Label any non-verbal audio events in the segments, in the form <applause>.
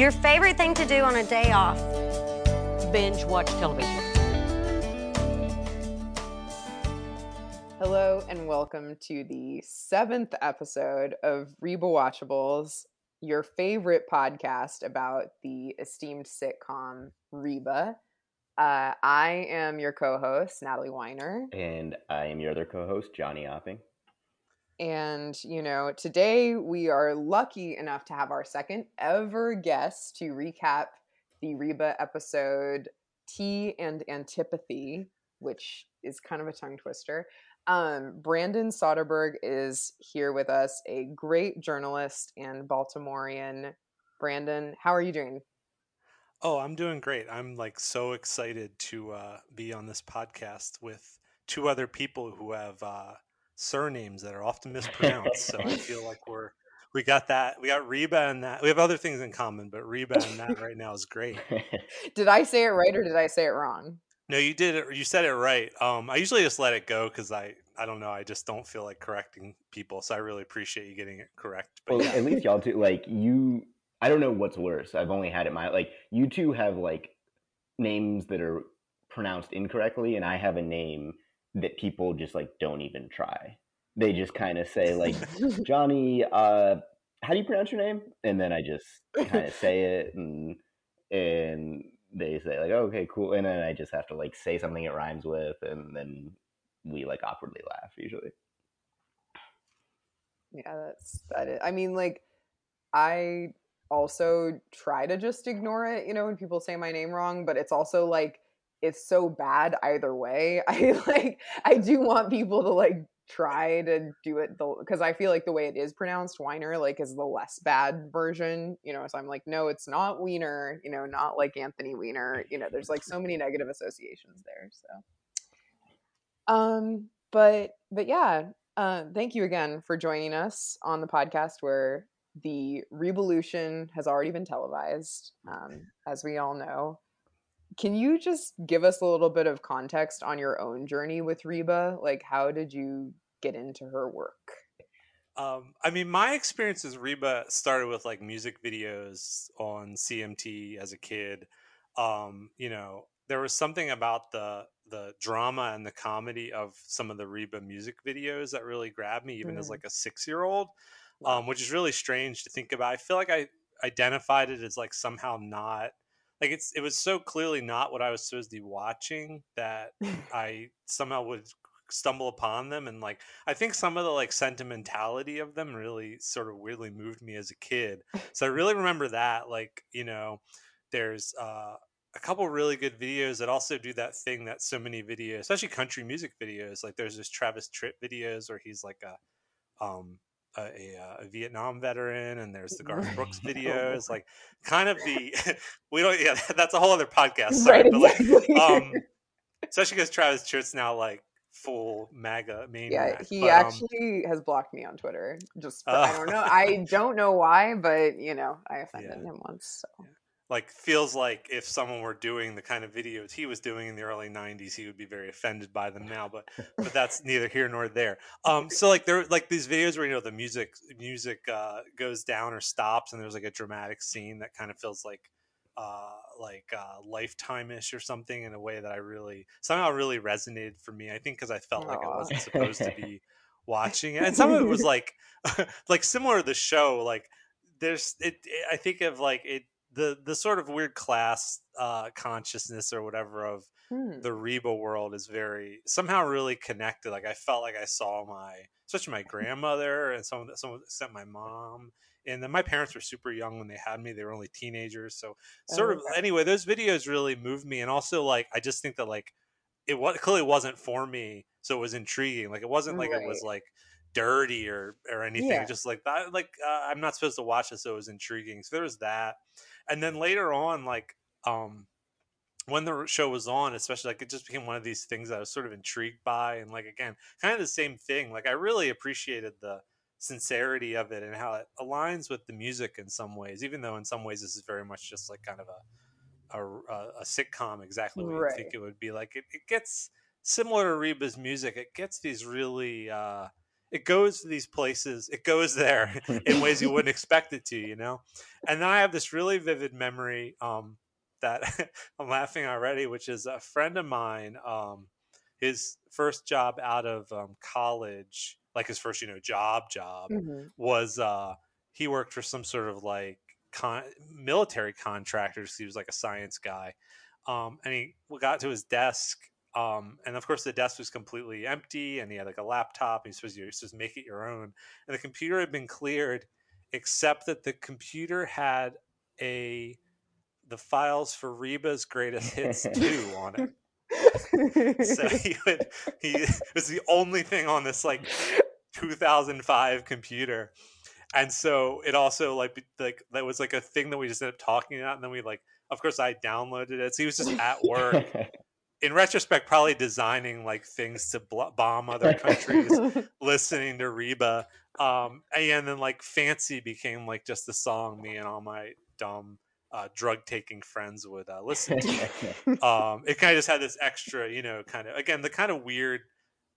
Your favorite thing to do on a day off? Binge watch television. Hello and welcome to the seventh episode of Reba Watchables, your favorite podcast about the esteemed sitcom Reba. Uh, I am your co-host Natalie Weiner, And I am your other co host, Johnny Auping. And you know today we are lucky enough to have our second ever guest to recap the Reba episode "Tea and Antipathy," which is kind of a tongue twister. Um, Brandon Soderberg is here with us, a great journalist and Baltimorean. Brandon, how are you doing? Oh, I'm doing great. I'm like so excited to uh, be on this podcast with two other people who have uh, surnames that are often <laughs> mispronounced. so I feel like we're we got that. We got Reba and that. We have other things in common, but Reba and that right now is great. <laughs> Did I say it right or did I say it wrong? No, you did it. You said it right. Um, I usually just let it go because I I don't know. I just don't feel like correcting people. So I really appreciate you getting it correct. But well, yeah. at least y'all two, like, you, I don't know what's worse. I've only had it my, like, you two have, like, names that are pronounced incorrectly, and I have a name that people just, like, don't even try. They just kind of say, like, <laughs> Johnny, uh, how do you pronounce your name? And then I just kind of say it, and, and, they say like okay cool and then i just have to like say something it rhymes with and then we like awkwardly laugh usually Yeah, that's that. Is, I mean, like, I also try to just ignore it, you know, when people say my name wrong, but it's also like it's so bad either way. <laughs> I like I do want people to like try to do it because I feel like the way it is pronounced, Weiner, like is the less bad version, you know. So I'm like, no, it's not Wiener, you know, not like Anthony Weiner. You know, there's like so many negative associations there. So, um, but but yeah, uh, thank you again for joining us on the podcast where the revolution has already been televised, um, as we all know. Can you just give us a little bit of context on your own journey with Reba? Like, how did you get into her work? Um, I mean, my experience as Reba started with like music videos on CMT as a kid. Um, you know, there was something about the the drama and the comedy of some of the Reba music videos that really grabbed me, even as Mm. like a six year old, um, which is really strange to think about. I feel like I identified it as like somehow not like it's it was so clearly not what I was supposed to be watching that <laughs> I somehow would stumble upon them and like I think some of the like sentimentality of them really sort of weirdly moved me as a kid. So I <laughs> really remember that like, you know, there's uh a couple really good videos that also do that thing that so many videos, especially country music videos, like there's this Travis Tritt videos where he's like a um a, a, uh, a Vietnam veteran, and there's the Garth Brooks <laughs> videos, like kind of the <laughs> we don't yeah <laughs> that's a whole other podcast, sorry, right, but like um especially because Travis Tritt's now like full MAGA main. yeah, he but, um, actually has blocked me on Twitter. Just for, Oh. I don't know. I don't know why, but you know, I offended Yeah. him once. So. Like feels like if someone were doing the kind of videos he was doing in the early 90s he would be very offended by them now but but that's neither here nor there. Um so like there like these videos where you know the music music uh goes down or stops and there's like a dramatic scene that kind of feels like uh like uh lifetime-ish or something in a way that i really somehow really resonated for me i think because i felt like i wasn't supposed to <laughs> be watching it and some of it was like <laughs> like similar to the show like there's it, it i think of like it the the sort of weird class uh consciousness or whatever of Hmm. the Reba world is very somehow really connected. Like I felt like I saw my, especially my grandmother and some some of except my mom. And then my parents were super young when they had me; they were only teenagers. So sort Oh, of okay. anyway, those videos really moved me. And also, like I just think that like it was clearly wasn't for me, so it was intriguing. Like it wasn't like it was like dirty or or anything. Yeah. Just like that, like uh, I'm not supposed to watch this, so it was intriguing. So there was that, and then later on, like um when the show was on, especially like it just became one of these things that I was sort of intrigued by, and like again, kind of the same thing. Like I really appreciated the sincerity of it and how it aligns with the music in some ways, even though in some ways this is very much just like kind of a a, a, sitcom, exactly what you think it would be. Like it, it gets similar to Reba's music. It gets these really uh, it goes to these places, it goes there <laughs> in ways you wouldn't expect it to, you know. And then I have this really vivid memory um, that <laughs> I'm laughing already, which is a friend of mine. Um, his first job out of um, college, like his first, you know, job job, Mhm. was uh, he worked for some sort of like con- military contractors. He was like a science guy, um, and he got to his desk. Um, and of course, the desk was completely empty, and he had like a laptop. He was supposed to, he was supposed to make it your own, and the computer had been cleared, except that the computer had a the files for Reba's greatest hits two on it. <laughs> So <laughs> he would he <laughs> it was the only thing on this like 2005 computer, and so it also like like that was like a thing that we just ended up talking about, and then we like of course I downloaded it. So he was just at work. In retrospect, probably designing like things to bl- bomb <laughs> other countries, listening to Reba. Um, and then like Fancy became like just the song me and all my dumb uh, drug taking friends would uh, listen to. <laughs> um, it kind of just had this extra, you know, kind of again the kind of weird.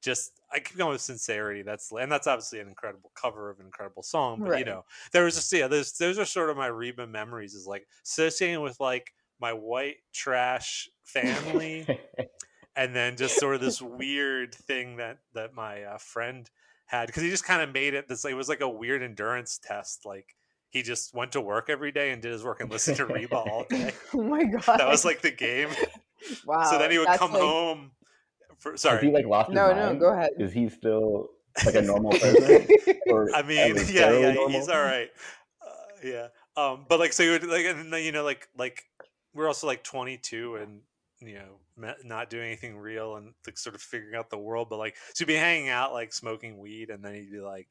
Just I keep going with sincerity. That's and that's obviously an incredible cover of an incredible song. But you know, there was just yeah, those those are sort of my Reba memories. Is like associating with like my white trash family <laughs> and then just sort of this weird thing that that my uh, friend had because he just kind of made it this it was like a weird endurance test like he just went to work every day and did his work and listened to reba all day <laughs> oh my god. <laughs> that was like the game wow. so then he would come like- home for Has he like lost his No, no, mind? go ahead. Is he still like a normal person? Or i mean yeah yeah normal? he's all right uh, yeah um but like so you would like and then you know like like we're also like 22 and you know not doing anything real and like sort of figuring out the world but like so you'd be hanging out like smoking weed and then he'd be like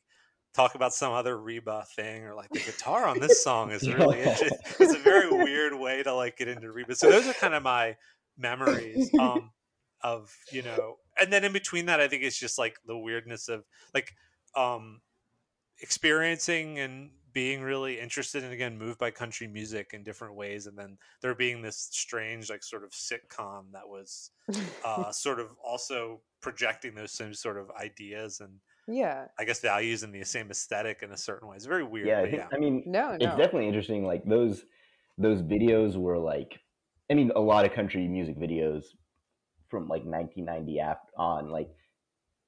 talk about some other reba thing or like the guitar on this song is <laughs> really interesting it's a very weird way to like get into reba. So those are kind of my memories <laughs> um of you know and then in between that i think it's just like the weirdness of like um experiencing and being really interested and again moved by country music in different ways and then there being this strange like sort of sitcom that was uh <laughs> sort of also projecting those same sort of ideas and yeah. i guess values and the same aesthetic in a certain way it's very weird yeah, I, but think, yeah I mean, No, no. it's definitely interesting. Like those those videos were like, I mean, a lot of country music videos from like 1990 after on, like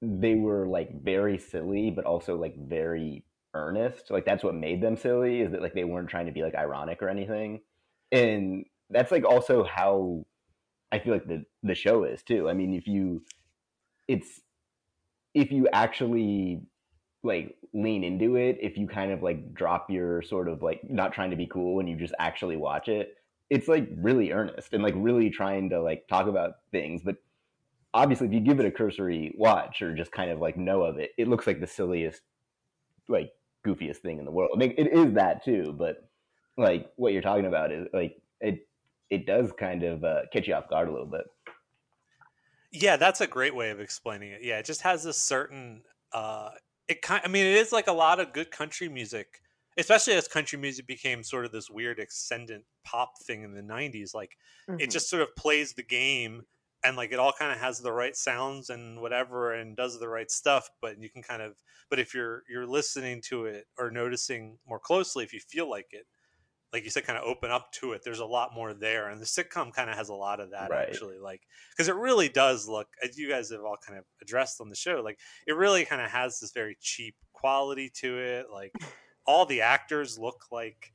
they were like very silly, but also like very earnest. Like that's what made them silly is that like they weren't trying to be like ironic or anything, and that's like also how I feel like the the show is too. I mean, if you, it's if you actually like lean into it if you kind of like drop your sort of like not trying to be cool and you just actually watch it it's like really earnest and like really trying to like talk about things but obviously if you give it a cursory watch or just kind of like know of it it looks like the silliest like goofiest thing in the world I mean, it is that too but like what you're talking about is like it it does kind of uh, catch you off guard a little bit Yeah, that's a great way of explaining it. Yeah, it just has a certain uh it kind I mean it is like a lot of good country music, especially as country music became sort of this weird ascendant pop thing in the 90s like it Mhm. just sort of plays the game and like it all kind of has the right sounds and whatever and does the right stuff but you can kind of but if you're you're listening to it or noticing more closely if you feel like it like you said kind of open up to it there's a lot more there and the sitcom kind of has a lot of that Right. actually like because it really does look as you guys have all kind of addressed on the show like it really kind of has this very cheap quality to it like <laughs> all the actors look like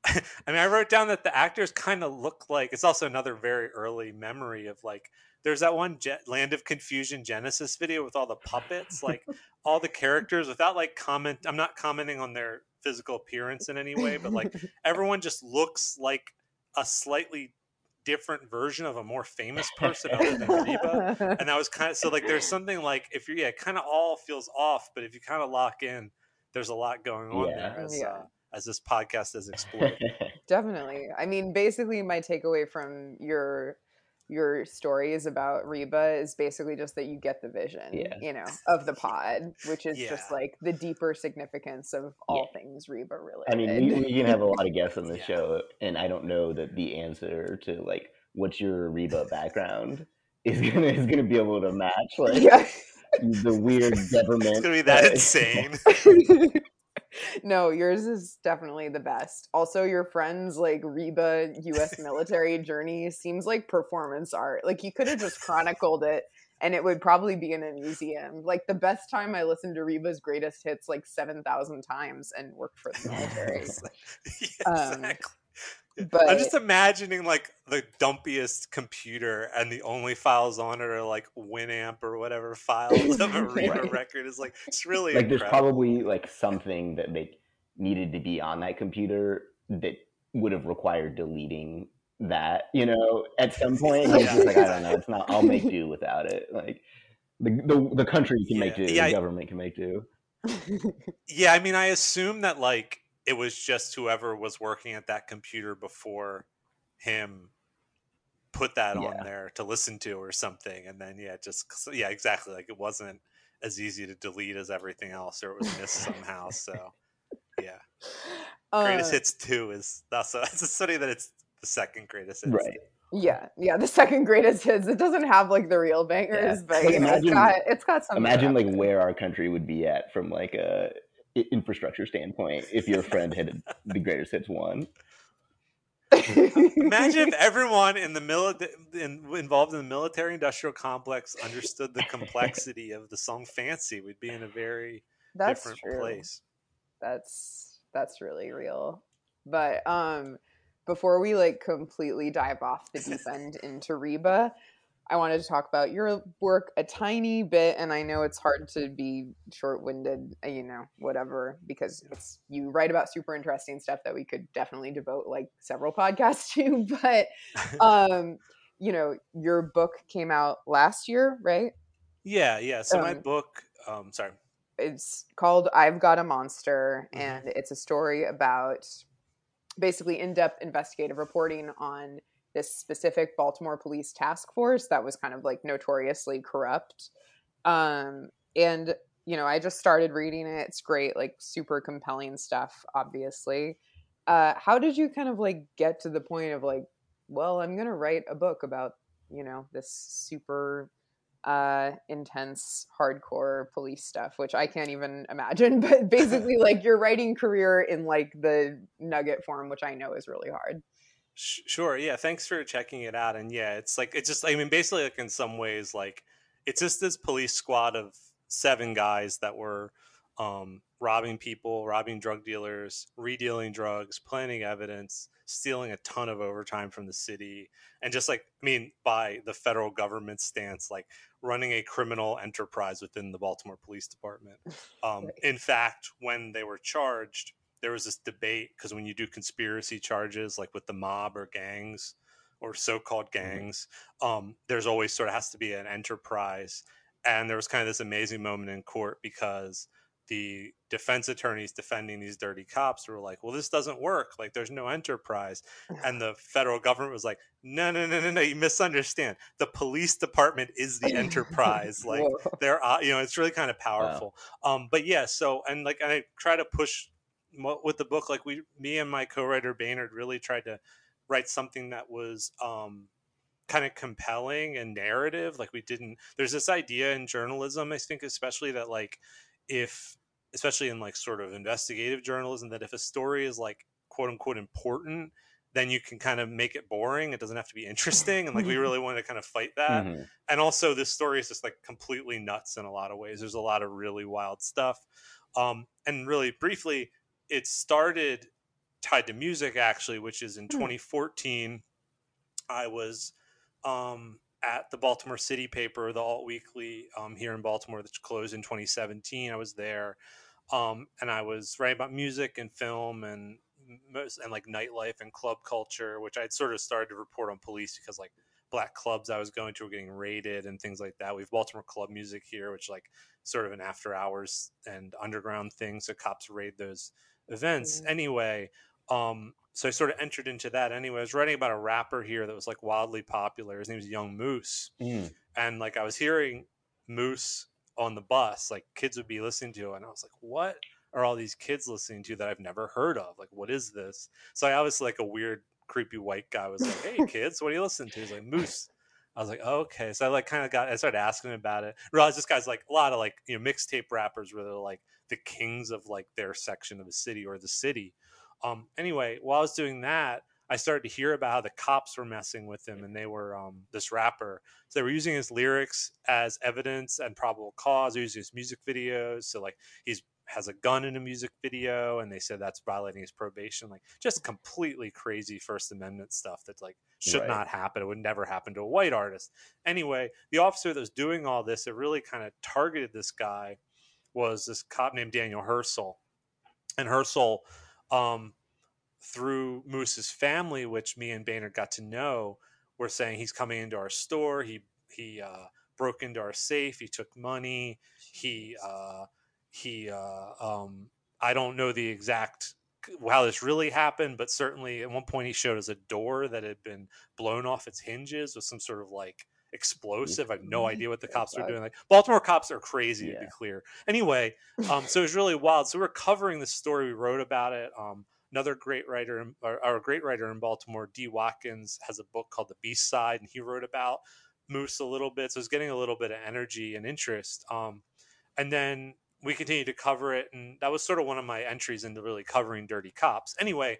<laughs> I mean, I wrote down that the actors kind of look like it's also another very early memory of like there's that one Je- Land of Confusion Genesis video with all the puppets, like all the characters without like comment. I'm not commenting on their physical appearance in any way, but like <laughs> everyone just looks like a slightly different version of a more famous person other than Reba. And that was kind of so like there's something like if you're yeah, kind of all feels off, but if you kind of lock in, there's a lot going on Yeah. there as Yeah. uh, as this podcast has explored. <laughs> Definitely. I mean, basically, my takeaway from your your stories about Reba is basically just that you get the vision, Yeah. you know, of the pod, which is just like the deeper significance of all things Reba related. I mean, we, we can have a lot of guests on <laughs> the Yeah. show, and I don't know that the answer to like what's your Reba background is gonna is gonna be able to match. Like, yeah. the weird <laughs> government. It's gonna be that insane. No, yours is definitely the best. Also, your friend's like Reba U.S. military <laughs> journey seems like performance art. Like you could have just chronicled it, and it would probably be in a museum. Like the best time I listened to Reba's greatest hits like seven thousand times, and worked for the military. <laughs> Yeah, Um, exactly. But- I'm just imagining like the dumpiest computer, and the only files on it are like Winamp or whatever files of a <laughs> Reba Right. record. Is like it's really like there's probably like something that they needed to be on that computer that would have required deleting that you know at some <laughs> point just like i don't know. It's not i'll make do <laughs> without it. Like the the, the country can make do Yeah, I- the government can make do. Yeah, I mean, I assume that like it was just whoever was working at that computer before him put that Yeah. on there to listen to or something, and then yeah, just yeah, exactly. Like it wasn't as easy to delete as everything else, or it was missed somehow. So yeah, greatest Uh, hits two is also <laughs> it's funny that it's the second greatest hits. right Yeah, yeah, the second greatest hits. It doesn't have like the real bangers, Yeah. but Like, you know, it's imagine- got it's got some. imagine like where our country would be at from like a i- infrastructure standpoint if your friend had <laughs> the greatest hits one Imagine if <laughs> everyone in the mili- in, involved in the military industrial complex understood the complexity of the song "Fancy." We'd be in a very that's different true. place. That's that's really real. But um, before we like completely dive off the deep end into Reba, I wanted to talk about your work a tiny bit, and I know it's hard to be short-winded, uh, you know, whatever, because it's you write about super interesting stuff that we could definitely devote like several podcasts <laughs> to. But <laughs> um, you know, your book came out last year, right? yeah, yeah. So my Um, book, um, sorry, it's called I've Got a Monster, Mhm. and it's a story about basically in depth investigative reporting on this specific Baltimore police task force that was kind of like notoriously corrupt. Um, and, you know, I just started reading it. It's great, like super compelling stuff, obviously. Uh, how did you kind of like get to the point of like, well, I'm going to write a book about, you know, this super uh intense hardcore police stuff which i can't even imagine <laughs> but basically <laughs> like your writing career in like the nugget form which i know is really hard Sure. Yeah. Thanks for checking it out. And yeah, it's like, it's just, I mean, basically, like in some ways, like it's just this police squad of seven guys that were um, robbing people, robbing drug dealers, redealing drugs, planting evidence, stealing a ton of overtime from the city. And just like, I mean, by the federal government stance, like running a criminal enterprise within the Baltimore Police Department. <laughs> Um, Right. in fact, when they were charged, there was this debate because when you do conspiracy charges, like with the mob or gangs or so-called gangs, um, there's always sort of has to be an enterprise. And there was kind of this amazing moment in court because the defense attorneys defending these dirty cops were like, "Well, this doesn't work. Like, there's no enterprise." And <sighs> the federal government was like, "No, no, no, no, no. You misunderstand. The police department is the <laughs> enterprise. Like, they're uh, you know it's really kind of powerful um but yeah so and like and i try to push with the book like we me and my co-writer Baynard really tried to write something that was um kind of compelling and narrative like we didn't there's this idea in journalism i think especially that like if especially in like sort of investigative journalism that if a story is like quote unquote important then you can kind of make it boring it doesn't have to be interesting and like we <laughs> really wanted to kind of fight that Mhm. and also this story is just like completely nuts in a lot of ways there's a lot of really wild stuff um and really briefly it started tied to music actually which is in Hmm. 2014 i was um at the baltimore city paper the alt weekly um here in baltimore that's closed in 2017 i was there um and i was writing about music and film and most and like nightlife and club culture which i'd sort of started to report on police because like black clubs I was going to were getting raided and things like that. We have Baltimore club music here, which like sort of an after hours and underground thing. So cops raid those events Mhm. anyway. Um, so I sort of entered into that anyway. I was writing about a rapper here that was like wildly popular. His name was Young Moose, Mm. and like I was hearing Moose on the bus, like kids would be listening to, and I was like, what? Are all these kids listening to that I've never heard of? Like, what is this? So I was like a weird creepy white guy was like, "Hey <laughs> kids, what are you listening to?" He's like, "Moose." I was like, oh, okay. So I like kind of got, I started asking him about it. Realized this guy's like a lot of like, you know, mixtape rappers where they're like the kings of like their section of the city or the city. Um, anyway, while I was doing that, I started to hear about how the cops were messing with him and they were um, this rapper. So they were using his lyrics as evidence and probable cause. They're using his music videos. So like he's has a gun in a music video and they said that's violating his probation. Like just completely crazy First Amendment stuff that like should Right. not happen. It would never happen to a white artist. Anyway, the officer that was doing all this, it really kind of targeted this guy was this cop named Daniel Hersl. And Hersl, um, through Moose's family, which me and Baynard got to know, were saying he's coming into our store. He he uh, broke into our safe. He took money. He uh, he uh, um, I don't know the exact how this really happened, but certainly at one point he showed us a door that had been blown off its hinges with some sort of like explosive. I have no idea what the cops were doing. Like Baltimore cops are crazy to be clear. Anyway, um, so it was really wild. So we're covering this story. We wrote about it. Um, another great writer, in, or, or great writer in Baltimore, D. Watkins, has a book called The Beast Side, and he wrote about Moose a little bit. So it's getting a little bit of energy and interest. Um, and then we continued to cover it, and that was sort of one of my entries into really covering Dirty Cops. Anyway,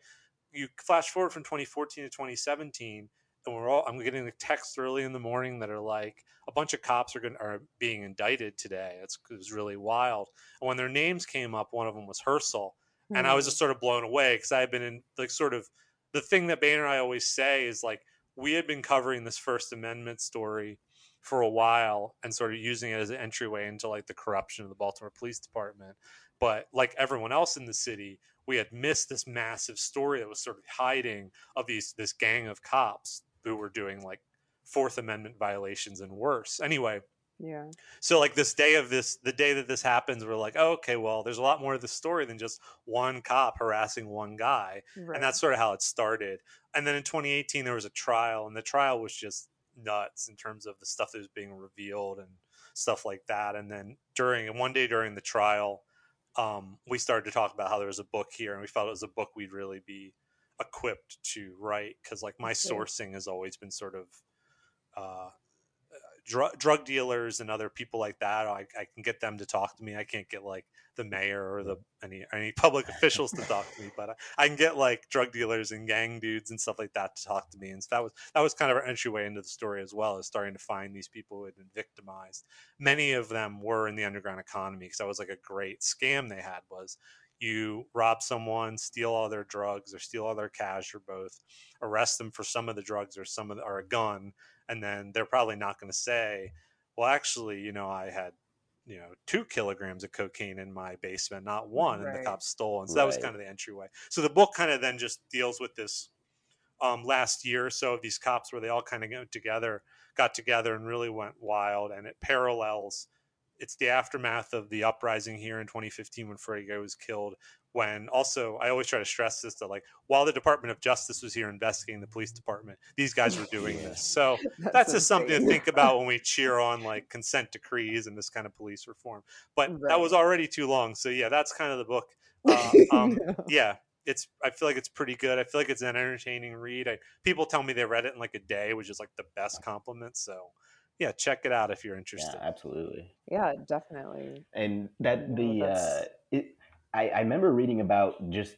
you flash forward from 2014 to 2017, and we're all I'm getting the texts early in the morning that are like a bunch of cops are going are being indicted today. It's it was really wild. And when their names came up, one of them was Hersl, and I was mm-hmm. just sort of blown away because I had been in like sort of the thing that Baynard and I always say is like we had been covering this First Amendment story for a while and sort of using it as an entryway into like the corruption of the Baltimore Police Department. But like everyone else in the city, we had missed this massive story that was sort of hiding of these this gang of cops who were doing like Fourth Amendment violations and worse. Anyway, yeah. so like this day of this the day that this happens we're like oh, okay well there's a lot more of the story than just one cop harassing one guy Right. and that's sort of how it started and then in 2018 there was a trial and the trial was just nuts in terms of the stuff that was being revealed and stuff like that and then during and one day during the trial um, we started to talk about how there was a book here and we felt it was a book we'd really be equipped to write because like my sourcing has always been sort of uh, drug drug dealers and other people like that. I, I can get them to talk to me. I can't get like the mayor or the any any public officials to talk to me, but I, I can get like drug dealers and gang dudes and stuff like that to talk to me. And so that was that was kind of our entryway into the story as well as starting to find these people who had been victimized. Many of them were in the underground economy because that was like a great scam they had was you rob someone, steal all their drugs or steal all their cash or both, arrest them for some of the drugs or some of the, or a gun, and then they're probably not going to say, "Well, actually, you know, I had." You know, two kilograms of cocaine in my basement, not one, and the cops stole. And so that was kind of the entryway. So the book kind of then just deals with this um, last year or so of these cops where they all kind of got together, got together and really went wild. And it parallels. It's the aftermath of the uprising here in 2015 when Freddie Gray was killed. When also, I always try to stress this that like while the Department of Justice was here investigating the police department, these guys were doing <laughs> this. So <laughs> that's just something to think about when we <laughs> cheer on like consent decrees and this kind of police reform. But that was already too long. So yeah, that's kind of the book. Uh, um, yeah, it's. I feel like it's pretty good. I feel like it's an entertaining read. I, people tell me they read it in like a day, which is like the best compliment. So yeah, check it out if you're interested. Yeah, interested. absolutely. yeah, definitely. and that No, the uh it I, I remember reading about just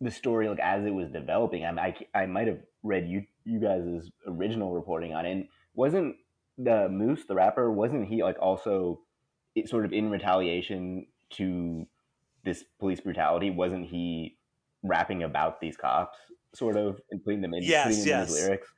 the story like as it was developing I, I, I might have read you you guys' original reporting on it and wasn't the moose the rapper wasn't he like also it, sort of in retaliation to this police brutality wasn't he rapping about these cops sort of and putting them in Yes, putting them in his yes. lyrics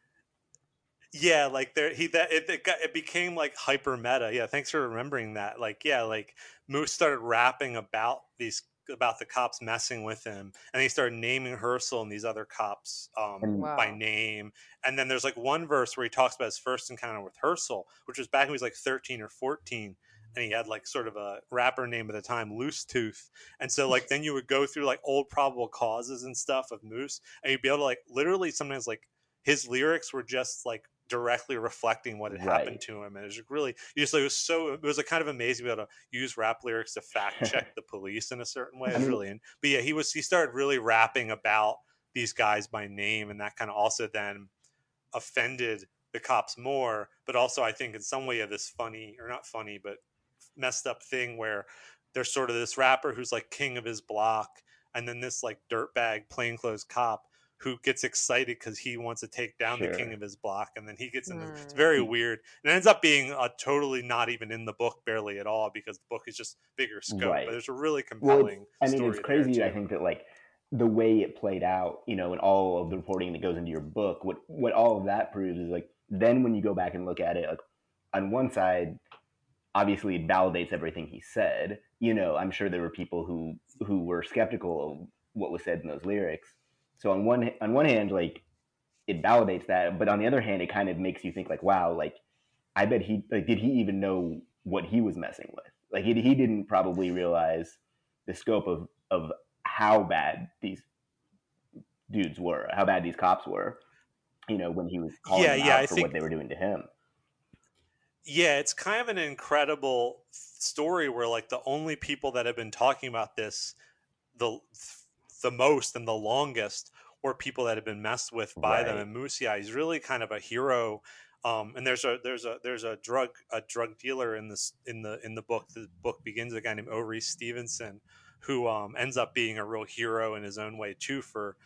Yeah, like there he that it, it got it became like hyper meta. Yeah, thanks for remembering that. Like yeah, like Moose started rapping about these about the cops messing with him, and he started naming Hersl and these other cops um, And- by name. And then there's like one verse where he talks about his first encounter with Hersl, which was back when he was like 13 or 14. And he had like sort of a rapper name at the time, Loose Tooth. And so like then you would go through like old probable causes and stuff of Moose, and you'd be able to like literally sometimes like his lyrics were just like directly reflecting what had happened to him and it was really just—it was so it was like kind of amazing to be able to use rap lyrics to fact <laughs> check the police in a certain way it was really but yeah he was he started really rapping about these guys by name and that kind of also then offended the cops more, but also I think in some way of this funny or not funny, but messed up thing where there's sort of this rapper who's like king of his block, and then this like dirtbag plainclothes cop who gets excited because he wants to take down Sure. the king of his block, and then he gets in. This, it's Mm. very weird. And it ends up being a totally not even in the book barely at all because the book is just bigger scope. Right. But there's a really compelling. it's, I mean, story it's crazy. I think that like the way it played out, you know, and all of the reporting that goes into your book, what what all of that proves is like then when you go back and look at it, like on one side, obviously it validates everything he said. You know, I'm sure there were people who who were skeptical of what was said in those lyrics. So on one on one hand, like it validates that, but on the other hand, it kind of makes you think like, wow, like I bet he like did he even know what he was messing with? Like he, he didn't probably realize the scope of of how bad these dudes were, how bad these cops were. You know, when he was calling Yeah, them yeah, out I for think- what they were doing to him. Yeah, it's kind of an incredible story where like the only people that have been talking about this the the most and the longest were people that had been messed with by them. And Musia, he's really kind of a hero. Um, and there's a there's a there's a drug a drug dealer in this in the in the book. The book begins a guy named Oreese Stevenson, who um, ends up being a real hero in his own way too. For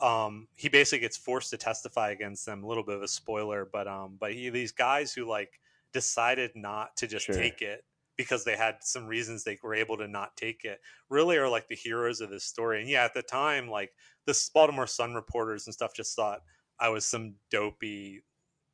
um, he basically gets forced to testify against them. A little bit of a spoiler, but um, but he these guys who like decided not to just Sure. take it because they had some reasons they were able to not take it really are like the heroes of this story and yeah at the time like the baltimore sun reporters and stuff just thought i was some dopey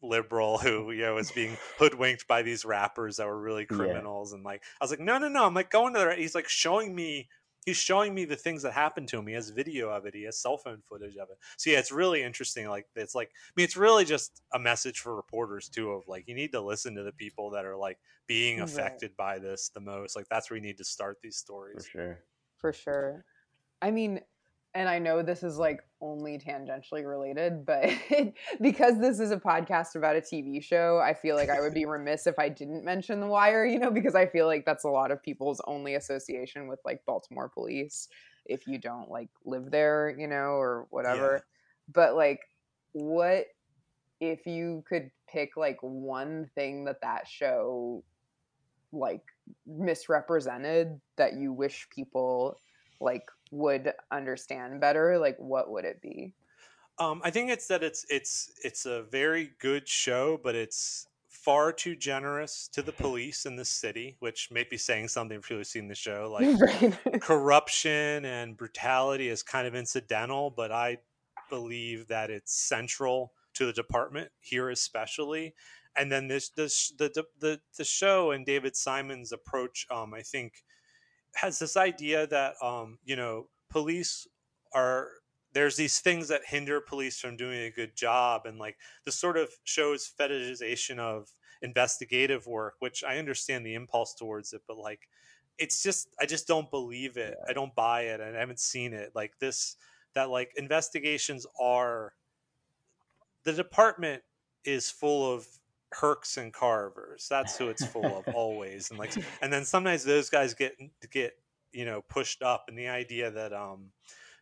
liberal who you know was being hoodwinked by these rappers that were really Yeah. criminals and like i was like no no no i'm like going to the he's like showing me he's showing me the things that happened to him he has video of it he has cell phone footage of it so yeah it's really interesting like it's like i mean it's really just a message for reporters too of like you need to listen to the people that are like being Right. affected by this the most like that's where you need to start these stories. For stories sure. for sure. I mean, and I know this is like only tangentially related, but <laughs> because this is a podcast about a TV show, I feel like I would be <laughs> remiss if I didn't mention The Wire, you know, because I feel like that's a lot of people's only association with like Baltimore police if you don't like live there, you know, or whatever. But like, what if you could pick like one thing that that show like misrepresented that you wish people like would understand better like what would it be Um, I think it's that it's it's it's a very good show, but it's far too generous to the police in this city, which may be saying something if who've seen the show. <laughs> Like right corruption and brutality is kind of incidental, but I believe that it's central to the department here, especially. And then this this the the, the show and David Simon's approach, um, I think, has this idea that um, you know police are there's these things that hinder police from doing a good job and like this sort of show's fetishization of investigative work which i understand the impulse towards it but like it's just i just don't believe it. I don't buy it and i haven't seen it. Like this that like investigations are the department is full of hercs and carvers that's who it's full of <laughs> always and like and then sometimes those guys get get you know pushed up and the idea that um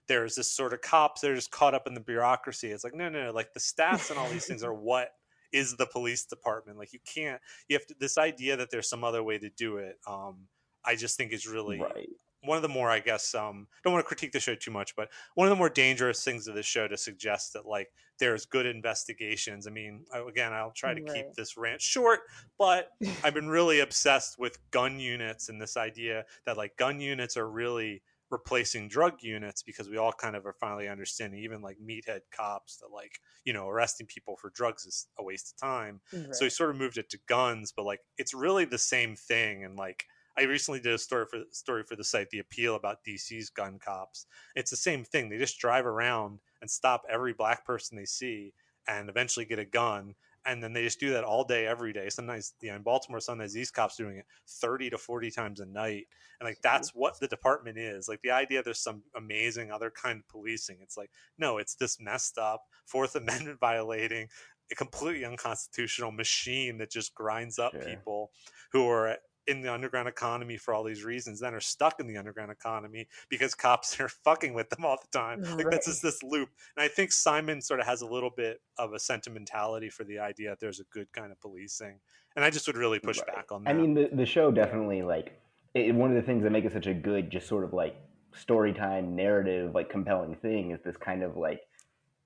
there's this sort of cops they're just caught up in the bureaucracy it's like no no no like the stats and all these things are <laughs> what is the police department like you can't you have to this idea that there's some other way to do it um i just think is really Right. One of the more i guess um don't want to critique the show too much but one of the more dangerous things of the show to suggest that like there's good investigations. I mean again i'll try to keep this rant short but i've been <laughs> really obsessed with gun units and this idea that like gun units are really replacing drug units because we all kind of are finally understanding even like meathead cops that like you know arresting people for drugs is a waste of time. So he sort of moved it to guns but like it's really the same thing and like i recently did a story for story for the site the appeal about dc's gun cops. It's the same thing they just drive around and stop every black person they see and eventually get a gun and then they just do that all day every day. Sometimes you know in baltimore sometimes these cops are doing it 30 to 40 times a night and like that's what the department is. Like the idea there's some amazing other kind of policing. It's like no it's this messed up fourth <laughs> amendment violating a completely unconstitutional machine that just grinds up Sure. people who are in the underground economy for all these reasons, then are stuck in the underground economy because cops <laughs> are fucking with them all the time. Mm, like that's just this loop. And I think Simon sort of has a little bit of a sentimentality for the idea that there's a good kind of policing. And I just would really push Right. back on that. I mean, the the show definitely like it, one of the things that make it such a good, just sort of like story time narrative, like compelling thing is this kind of like.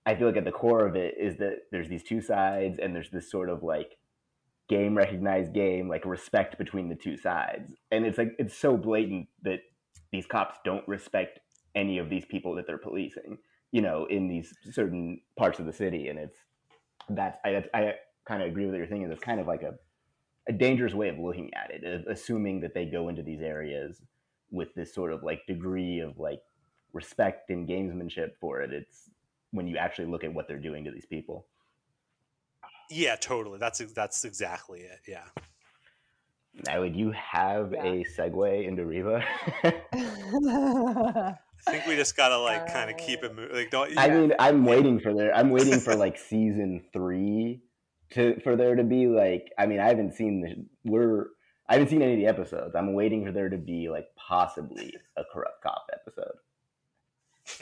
I feel like at the core of it is that there's these two sides, and there's this sort of like game recognized game, like respect between the two sides, and it's like it's so blatant that these cops don't respect any of these people that they're policing, you know, in these certain parts of the city, and it's that's I I kind of agree with what you're thinking. It's kind of like a a dangerous way of looking at it, assuming that they go into these areas with this sort of like degree of like respect and gamesmanship for it. It's when you actually look at what they're doing to these people. Yeah, totally. That's that's exactly it. Yeah. Now, would you have Yeah. a segue into Reba? <laughs> I think we just gotta like kind of keep it moving. Like, don't. I mean, I'm waiting for there. I'm waiting for like season three to for there to be like. I mean, I haven't seen the. We're. I haven't seen any of the episodes. I'm waiting for there to be like possibly a corrupt cop episode.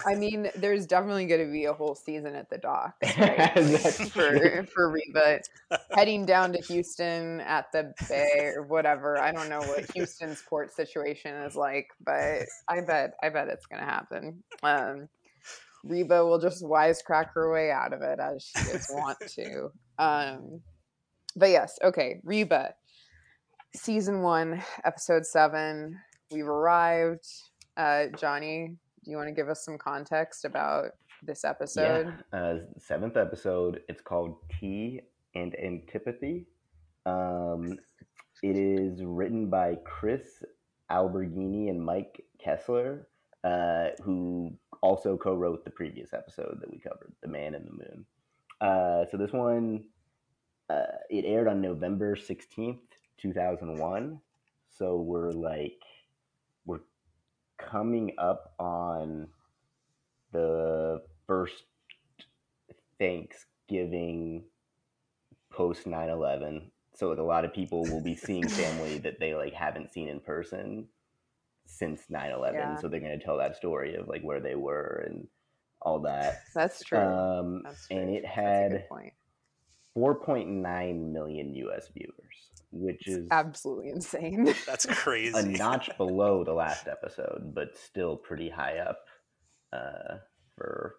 I mean, there's definitely going to be a whole season at the docks <laughs> right? For for Reba <laughs> heading down to Houston at the Bay or whatever. I don't know what Houston's port situation is like, but I bet I bet it's going to happen. Um, Reba will just wisecrack her way out of it as she is wont <laughs> to. Um, but yes, okay, Reba, season one, episode seven. We've arrived. Uh, Johnny, do you want to give us some context about this episode? Yeah, uh, seventh episode. It's called Tea and Antipathy. Um, it is written by Chris Alberghini and Mike Chessler, uh, who also co-wrote the previous episode that we covered, "The Man in the Moon." Uh, so this one, uh, it aired on November sixteenth, two thousand one. So we're like, coming up on the first Thanksgiving post 9/11. So like a lot of people will be seeing <laughs> family that they like haven't seen in person since 9/11. Yeah. So they're going to tell that story of like where they were and all that. That's true. Um, That's true. and it had 4.9 million US viewers, which is Absolutely insane. <laughs> That's crazy. a notch <laughs> below the last episode, but still pretty high up uh, for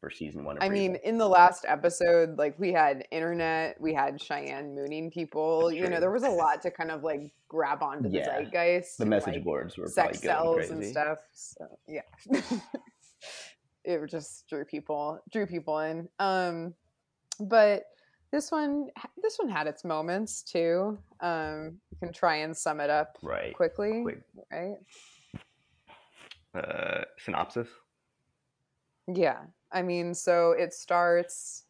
for season one. Of I mean, in the last episode, like we had internet, we had Cheyenne mooning people. You know, there was a <laughs> lot to kind of like grab onto the Yeah. zeitgeist. the and, message like, boards were sex cells and stuff. So yeah, it just drew people drew people in. Um, but this one this one had its moments too. Um, you can try and sum it up Right. quickly, Quick right? uh, synopsis. Yeah. I mean, so it starts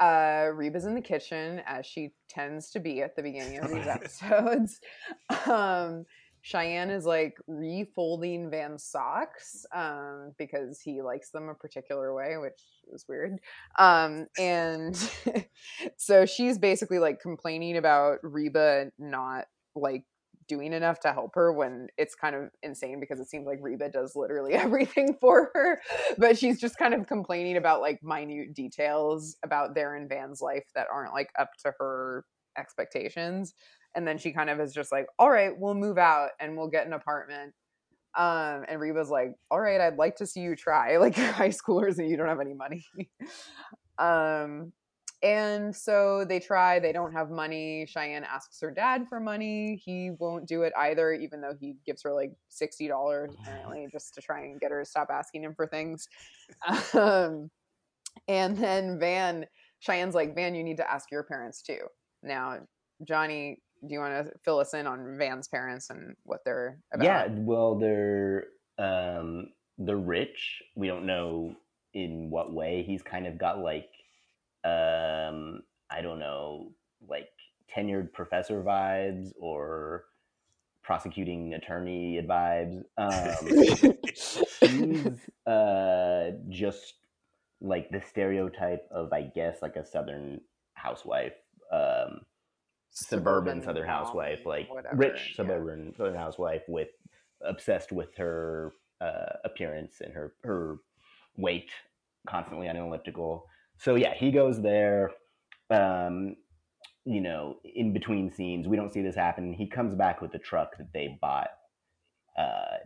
uh Reba's in the kitchen as she tends to be at the beginning of these <laughs> episodes. <laughs> um Cheyenne is like refolding Van's socks um because he likes them a particular way, which is weird. Um and <laughs> so she's basically like complaining about Reba not like doing enough to help her when it's kind of insane because it seems like Reba does literally <laughs> everything for her. But she's just kind of complaining about like minute details about their and Van's life that aren't like up to her expectations. And then she kind of is just like, all right, we'll move out and we'll get an apartment. Um, and Reba's like, all right, I'd like to see you try. <laughs> Like you're high schoolers and you don't have any money. <laughs> um, and so they try, they don't have money. Cheyenne asks her dad for money. He won't do it either, even though he gives her like $60 apparently just to try and get her to stop asking him for things. <laughs> Um, and then Van, Cheyenne's like, Van, you need to ask your parents too. Now, Johnny, do you want to fill us in on Van's parents and what they're about? Yeah, well, they're um, they're rich. We don't know in what way. He's kind of got like um, I don't know, like tenured professor vibes or prosecuting attorney vibes. Um, he's <laughs> uh, just like the stereotype of, I guess, like a southern housewife. Um, suburban, Southern housewife, like whatever, rich yeah. suburban Southern housewife with obsessed with her uh, appearance and her her weight, constantly on an elliptical. So yeah, he goes there. Um, you know, in between scenes, we don't see this happen. He comes back with the truck that they bought. Uh,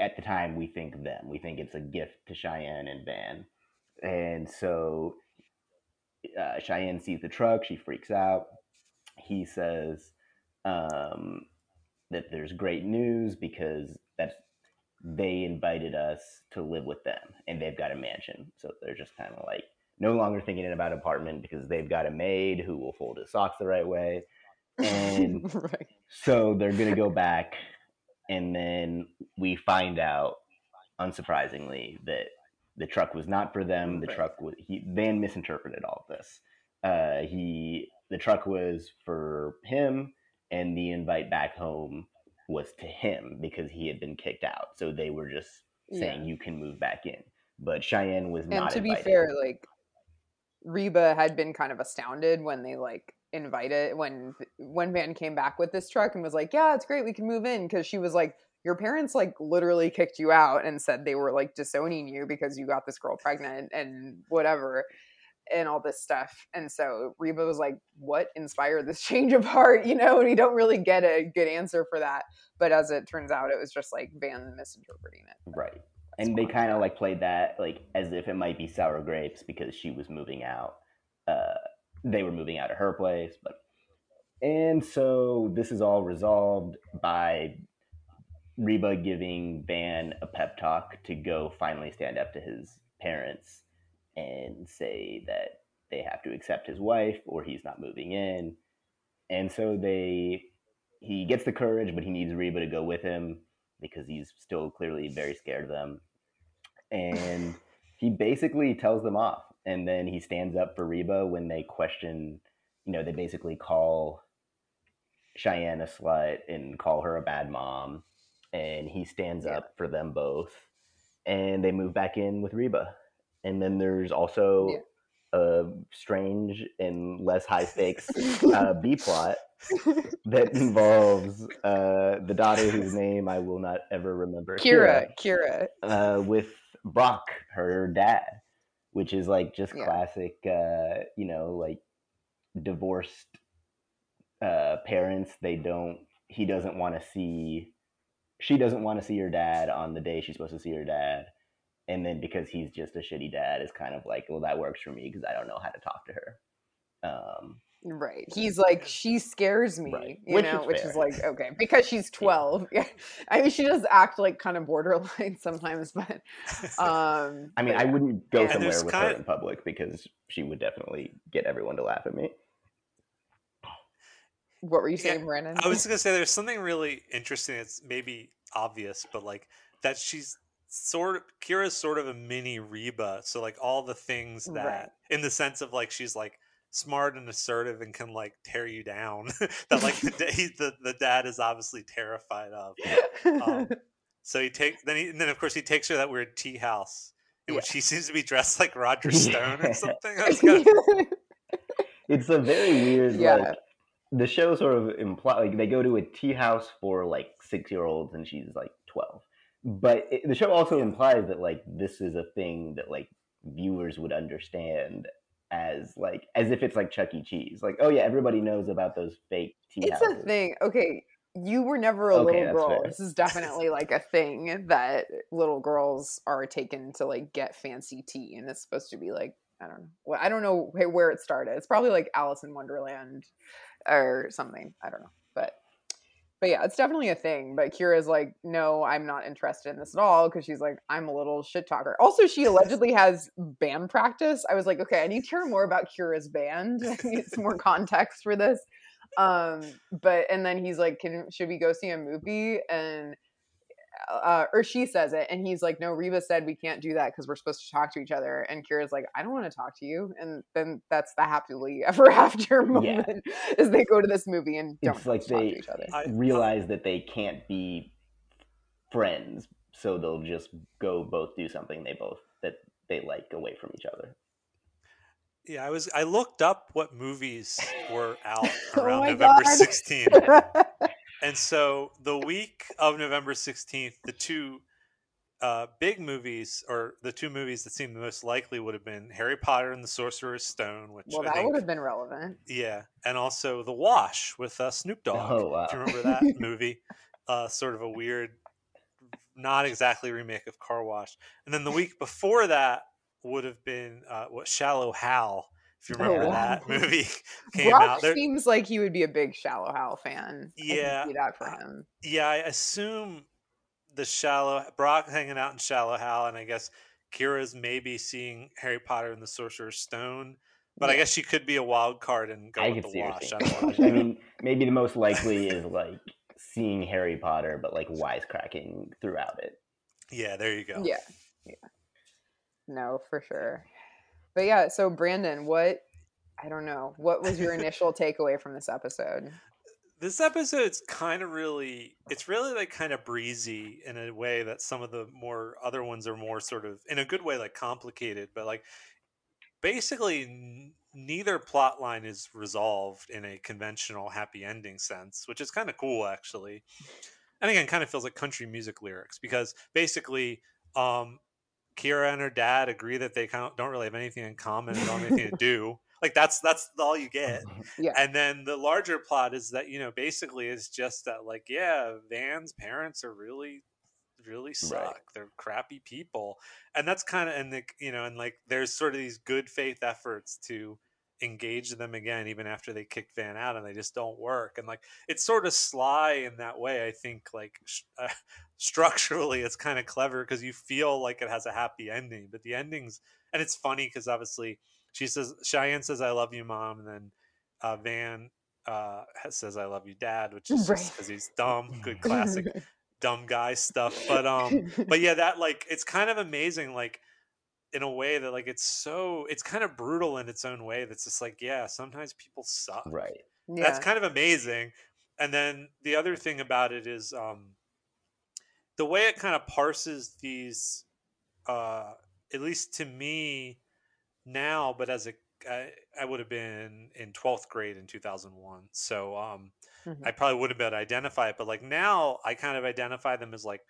at the time, we think them. We think it's a gift to Cheyenne and Van, and so uh, Cheyenne sees the truck. She freaks out. He says um, that there's great news because that's they invited us to live with them, and they've got a mansion. So they're just kind of like no longer thinking about apartment because they've got a maid who will fold his socks the right way, and <laughs> right. so they're gonna go back, and then we find out, unsurprisingly, that the truck was not for them. The Right. truck was he Van misinterpreted all of this. Uh, he the truck was for him, and the invite back home was to him because he had been kicked out. So they were just saying Yeah. you can move back in. But Cheyenne was And not. And to be fair, like Reba had been kind of astounded when they like invited when when Van came back with this truck and was like, "Yeah, it's great, we can move in," because she was like, "Your parents like literally kicked you out and said they were like disowning you because you got this girl pregnant and whatever." And all this stuff. And so Reba was like, What inspired this <laughs> change of heart? You know, and we don't really get a good answer for that. But as it turns out, it was just like Van misinterpreting it. Right. And they kind of like played that like as if it might be sour grapes because she was moving out. Uh, they were moving out of her place, but and so this is all resolved by Reba giving Van a pep talk to go finally stand up to his parents and say that they have to accept his wife or he's not moving in. And so they he gets the courage, but he needs Reba to go with him because he's still clearly very scared of them. And he basically tells them off. And then he stands up for Reba when they question, you know, they basically call Cheyenne a slut and call her a bad mom. And he stands Yeah. up for them both. And they move back in with Reba. And then there's also Yeah. a strange and less high stakes uh, <laughs> B plot that involves uh, the daughter whose name I will not ever remember. Kira, Kira. uh, with Brock, her dad, which is like just Yeah. classic, uh, you know, like divorced uh, parents. They don't. He doesn't want to see. She doesn't want to see her dad on the day she's supposed to see her dad, and then because he's just a shitty dad, is kind of like, well, that works for me because I don't know how to talk to her. Um, Right. He's like, she scares me, Right. you Which know, is which fair. is like, okay, because she's <laughs> 12. Yeah. I mean, she does act like kind of borderline <laughs> sometimes, but, <laughs> um, I mean, but I wouldn't go And somewhere with her kind- in public because she would definitely get everyone to laugh at me. What were you Yeah, saying, Brandon? I was gonna say there's something really interesting. It's maybe obvious, but like that she's sort of Kira's sort of a mini Reba. So like all the things that, Right. in the sense of like she's like smart and assertive and can like tear you down. <laughs> <laughs> that like the, the the dad is obviously terrified of. Um, <laughs> so he take then he and then of course he takes her to that weird tea house in which he seems to be dressed like Roger Stone Yeah. or something. Kind of- it's a very weird Yeah. like the show sort of imply like they go to a tea house for like six year olds and she's like 12 but it, the show also implies that like this is a thing that like viewers would understand as like as if it's like chuck e cheese like oh yeah everybody knows about those fake tea it's houses a thing. Okay. You were never a Okay, little girl. fair. This is definitely like a thing that little girls are taken to like get fancy tea. And it's supposed to be like, I don't know. Well, I don't know where it started. It's probably like Alice in Wonderland or something. I don't know. But but yeah, it's definitely a thing. But Kira's like, no, I'm not interested in this at all because she's like, I'm a little shit talker. Also, she allegedly has band practice. I was like, okay, I need to hear more about Kira's band. <laughs> I need some more context for this. Um, but and then he's like, can should we go see a movie? And uh, or she says it, and he's like, "No, Reba said we can't do that because we're supposed to talk to each other." And Kira's like, "I don't want to talk to you." And then that's the happily <laughs> ever after moment is they go to this movie and don't it's like talk they to each other. Realize that they can't be friends so they'll just go both do something they both that they like away from each other Yeah, I was. I looked up what movies were out <laughs> Oh around my November God. <laughs> 16th. And so the week of November 16th, the two uh, big movies, or the two movies that seemed the most likely, would have been Harry Potter and the Sorcerer's Stone, which well, I that think, would have been relevant. yeah, and also The Wash with uh, Snoop Dogg. Oh, wow. If you remember that <laughs> movie, uh, sort of a weird, not exactly remake of Car Wash. And then the week before that would have been uh, what Shallow Hal. If you Oh, remember wow. that <laughs> movie <laughs> came Brock out there. seems like he would be a big Shallow Hal fan. I Yeah, see that for him. Yeah, I assume the shallow Brock hanging out in Shallow Hal, and I guess Kira's maybe seeing Harry Potter and the Sorcerer's Stone. But I guess she could be a wild card and go I with the see her wash. I the don't Wash. know. I mean, maybe the most likely is like seeing Harry Potter, but like wisecracking throughout it. yeah, there you go. Yeah. Yeah. No, for sure. But yeah, so Brandon, what I don't know, what was your initial takeaway from this episode? This episode's kind of really, it's really like kind of breezy in a way that some of the more other ones are more sort of, in a good way, like complicated. But like basically, n- neither plot line is resolved in a conventional happy ending sense, which is kind of cool actually. And again, kind of feels like country music lyrics because basically, um, Kira and her dad agree that they kind of don't really have anything in common and don't have anything to <laughs> do. Like that's that's all you get. Yeah. and then the larger plot is that you know basically it's just that like yeah van's parents are really really suck. They're crappy people. And that's kind of and the you know and like there's sort of these good faith efforts to engage them again even after they kicked van out and they just don't work. And like it's sort of sly in that way i think like sh- uh, <laughs> structurally it's kind of clever because you feel like it has a happy ending but the endings and it's funny because obviously she says Cheyenne says I love you mom and then uh, Van uh, says I love you dad which is Right. just because he's dumb good <laughs> classic dumb guy stuff but um but yeah that like it's kind of amazing like in a way that like it's so it's kind of brutal in its own way that's just like yeah sometimes people suck Right. yeah. that's kind of amazing and then the other thing about it is um the way it kind of parses these uh at least to me now but as a I, I would have been in 12th grade in 2001 so um Mhm. i probably wouldn't have been able to identify it but like now i kind of identify them as like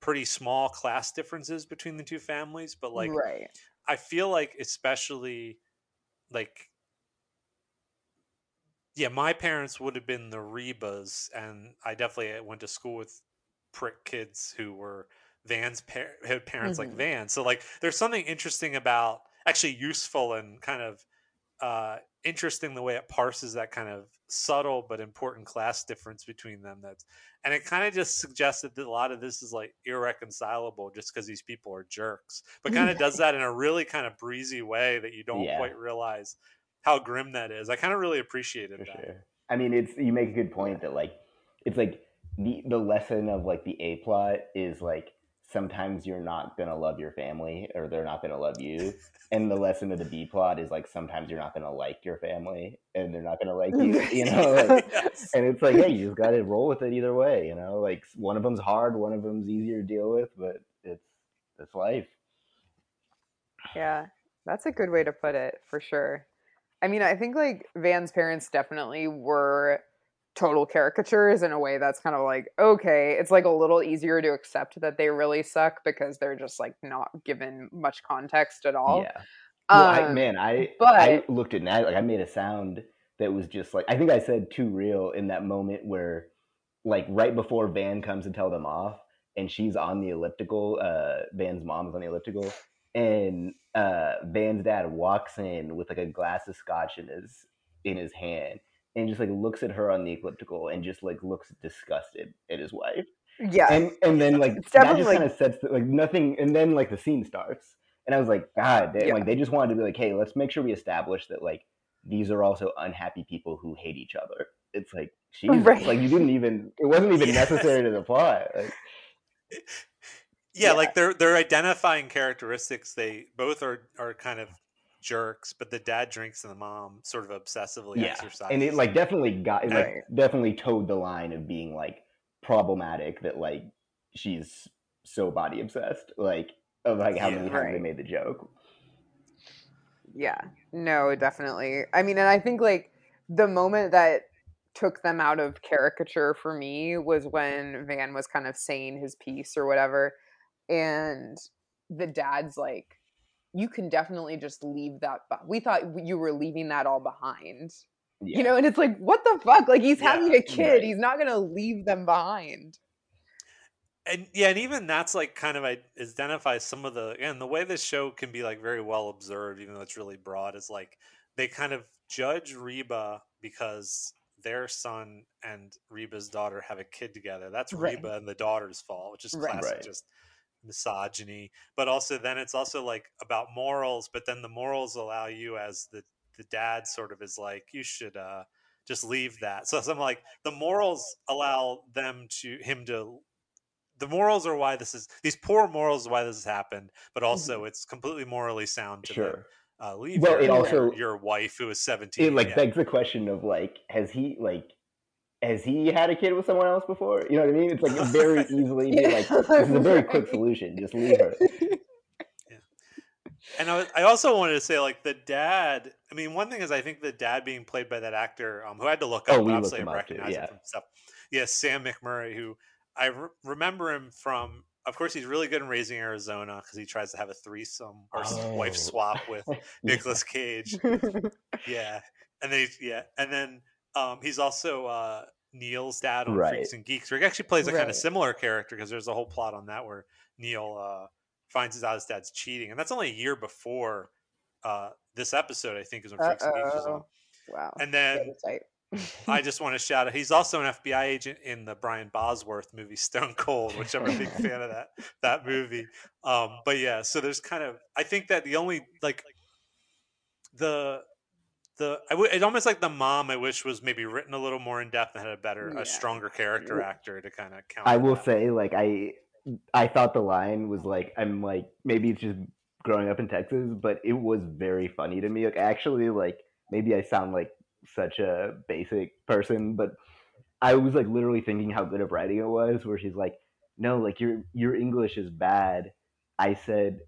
pretty small class differences between the two families but like right. I feel like especially like yeah, my parents would have been the Rebas, and I definitely went to school with prick kids who were Van's par- had parents Mhm. like Van. So like, there's something interesting about actually useful and kind of uh, interesting the way it parses that kind of subtle but important class difference between them. That's and it kind of just suggests that a lot of this is like irreconcilable just because these people are jerks, but kind of does <laughs> that in a really kind of breezy way that you don't Yeah. quite realize how grim that is. I kind of really appreciated for that. sure. I mean, it's you make a good point that like it's like the the lesson of like the A plot is like sometimes you're not gonna love your family or they're not gonna love you, and the lesson of the B plot is like sometimes you're not gonna like your family and they're not gonna like you. <laughs> You know, like, Yes. and it's like hey, you just got to roll with it either way. You know, like one of them's hard, one of them's easier to deal with, but it's it's life. Yeah, that's a good way to put it for sure. I mean, I think like Van's parents definitely were total caricatures in a way that's kind of like, okay, it's like a little easier to accept that they really suck because they're just like not given much context at all. Yeah. Well, I, Um, man, I I looked at that like I made a sound that was just like I think I said too real in that moment where like right before Van comes to tell them off and she's on the elliptical, uh Van's mom is on the elliptical and uh Van's dad walks in with like a glass of scotch in his in his hand and just like looks at her on the elliptical and just like looks disgusted at his wife yeah, and and then like It's that just kind of sets the, like nothing and then like the scene starts and i was like god they, Yeah. like they just wanted to be like hey let's make sure we establish that like these are also unhappy people who hate each other it's like Jesus, Right. like you didn't even it wasn't even <laughs> Yes. necessary to the plot like, yeah, Yeah. like they're they're identifying characteristics. They both are are kind of jerks, but the dad drinks and the mom sort of obsessively yeah exercises. and it like definitely got it, like Right. definitely towed the line of being like problematic that like she's so body obsessed like of like how Yeah. many times they made the joke Yeah. No, definitely. I mean, and I think like the moment that took them out of caricature for me was when Van was kind of saying his piece or whatever. And the dad's like, you can definitely just leave that. We thought you were leaving that all behind. Yeah. You know, and it's like, what the fuck? Like, he's Yeah, having a kid. right. He's not going to leave them behind. and yeah, and even that's like kind of i- identifies some of the again the way this show can be like very well observed, even though it's really broad, is like they kind of judge Reba because their son and Reba's daughter have a kid together. That's Right. Reba and the daughter's fault, which is Right. classic Right. just misogyny. But also then it's also like about morals, but then the morals allow you as the the dad sort of is like you should uh just leave that. So I'm like the morals allow them to him to the morals are why this is these poor morals why this has happened, but also it's completely morally sound to Sure. uh, leave Well, your, it also- your wife who is 17. It like yeah. begs the question of like, has he like, has he had a kid with someone else before? You know what I mean? It's like <laughs> very easily be like, <laughs> this is a very quick solution. Just leave her. <laughs> And I, was- I also wanted to say, like the dad. I mean, one thing is, I think the dad being played by that actor, um, who I had to look Oh, up, we but looked obviously I him up too, recognize yeah. him from stuff. Yes, Sam McMurray, who I re- remember him from. Of course, he's really good in Raising Arizona because he tries to have a threesome or s wife Oh. swap with Nicolas Cage. Yeah, and then yeah, and then um, he's also uh, Neil's dad on Right. Freaks and Geeks, where he actually plays a kind of similar character because there's a whole plot on that where Neil uh, finds out his dad's cheating, and that's only a year before uh, this episode. I think is when Freaks and Geeks was on. Wow. And then I <laughs> just want to shout out he's also an FBI agent in the Brian Bosworth movie Stone Cold, which I'm a big <laughs> fan of that that movie. Um, but yeah, so there's kind of I think that the only like the the I w- it's almost like the mom I wish was maybe written a little more in depth and had a better Yeah. a stronger character actor to kind of counter. I will that. say, like, I, I thought the line was like, I'm like, maybe it's just growing up in Texas, but it was very funny to me. Like, actually, like, maybe I sound like such a basic person, but I was like literally thinking how good of writing it was. Where she's like, "No, like your your English is bad." I said,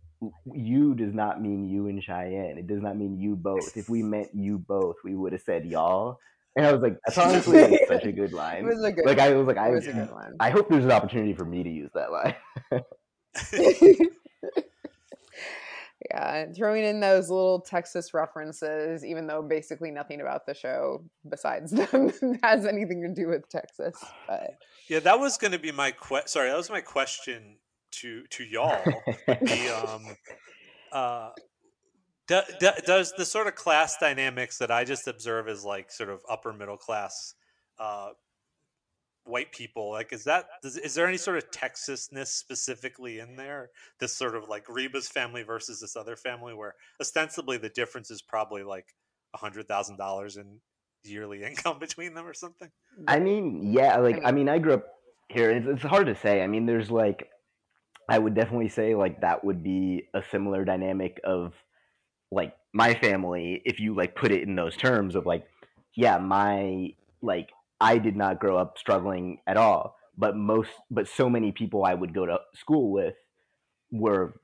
"You does not mean you and Cheyenne. It does not mean you both. If we <laughs> meant you both, we would have said y'all." And I was like, "That's <laughs> honestly like, such a good It line." was a good. Like I was like, it I was a good one. I hope there's an opportunity for me to use that line. <laughs> yeah, throwing in those little Texas references, even though basically nothing about the show besides them has anything to do with Texas. But yeah, that was going to be my que- sorry, that was my question to to <laughs> y'all. the um uh do, do, does the sort of class dynamics that I just observe as like sort of upper middle class uh white people like is that does, is there any sort of texasness specifically in there this sort of like reba's family versus this other family where ostensibly the difference is probably like a hundred thousand dollars in yearly <laughs> income between them or something I mean, yeah, like I mean- mean, I grew up here. It's, it's hard to say. I mean, there's like, I would definitely say like that would be a similar dynamic of like my family if you like put it in those terms of like, yeah, my like I did not grow up struggling at all, but most, but so many people I would go to school with were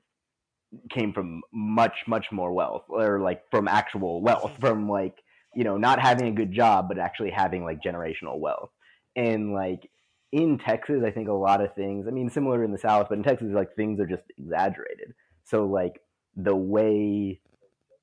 came from much much more wealth or like from actual wealth mm-hmm. from like you know not having a good job but actually having like generational wealth. And like in texas i think a lot of things i mean similar in the south but in texas like things are just exaggerated so like the way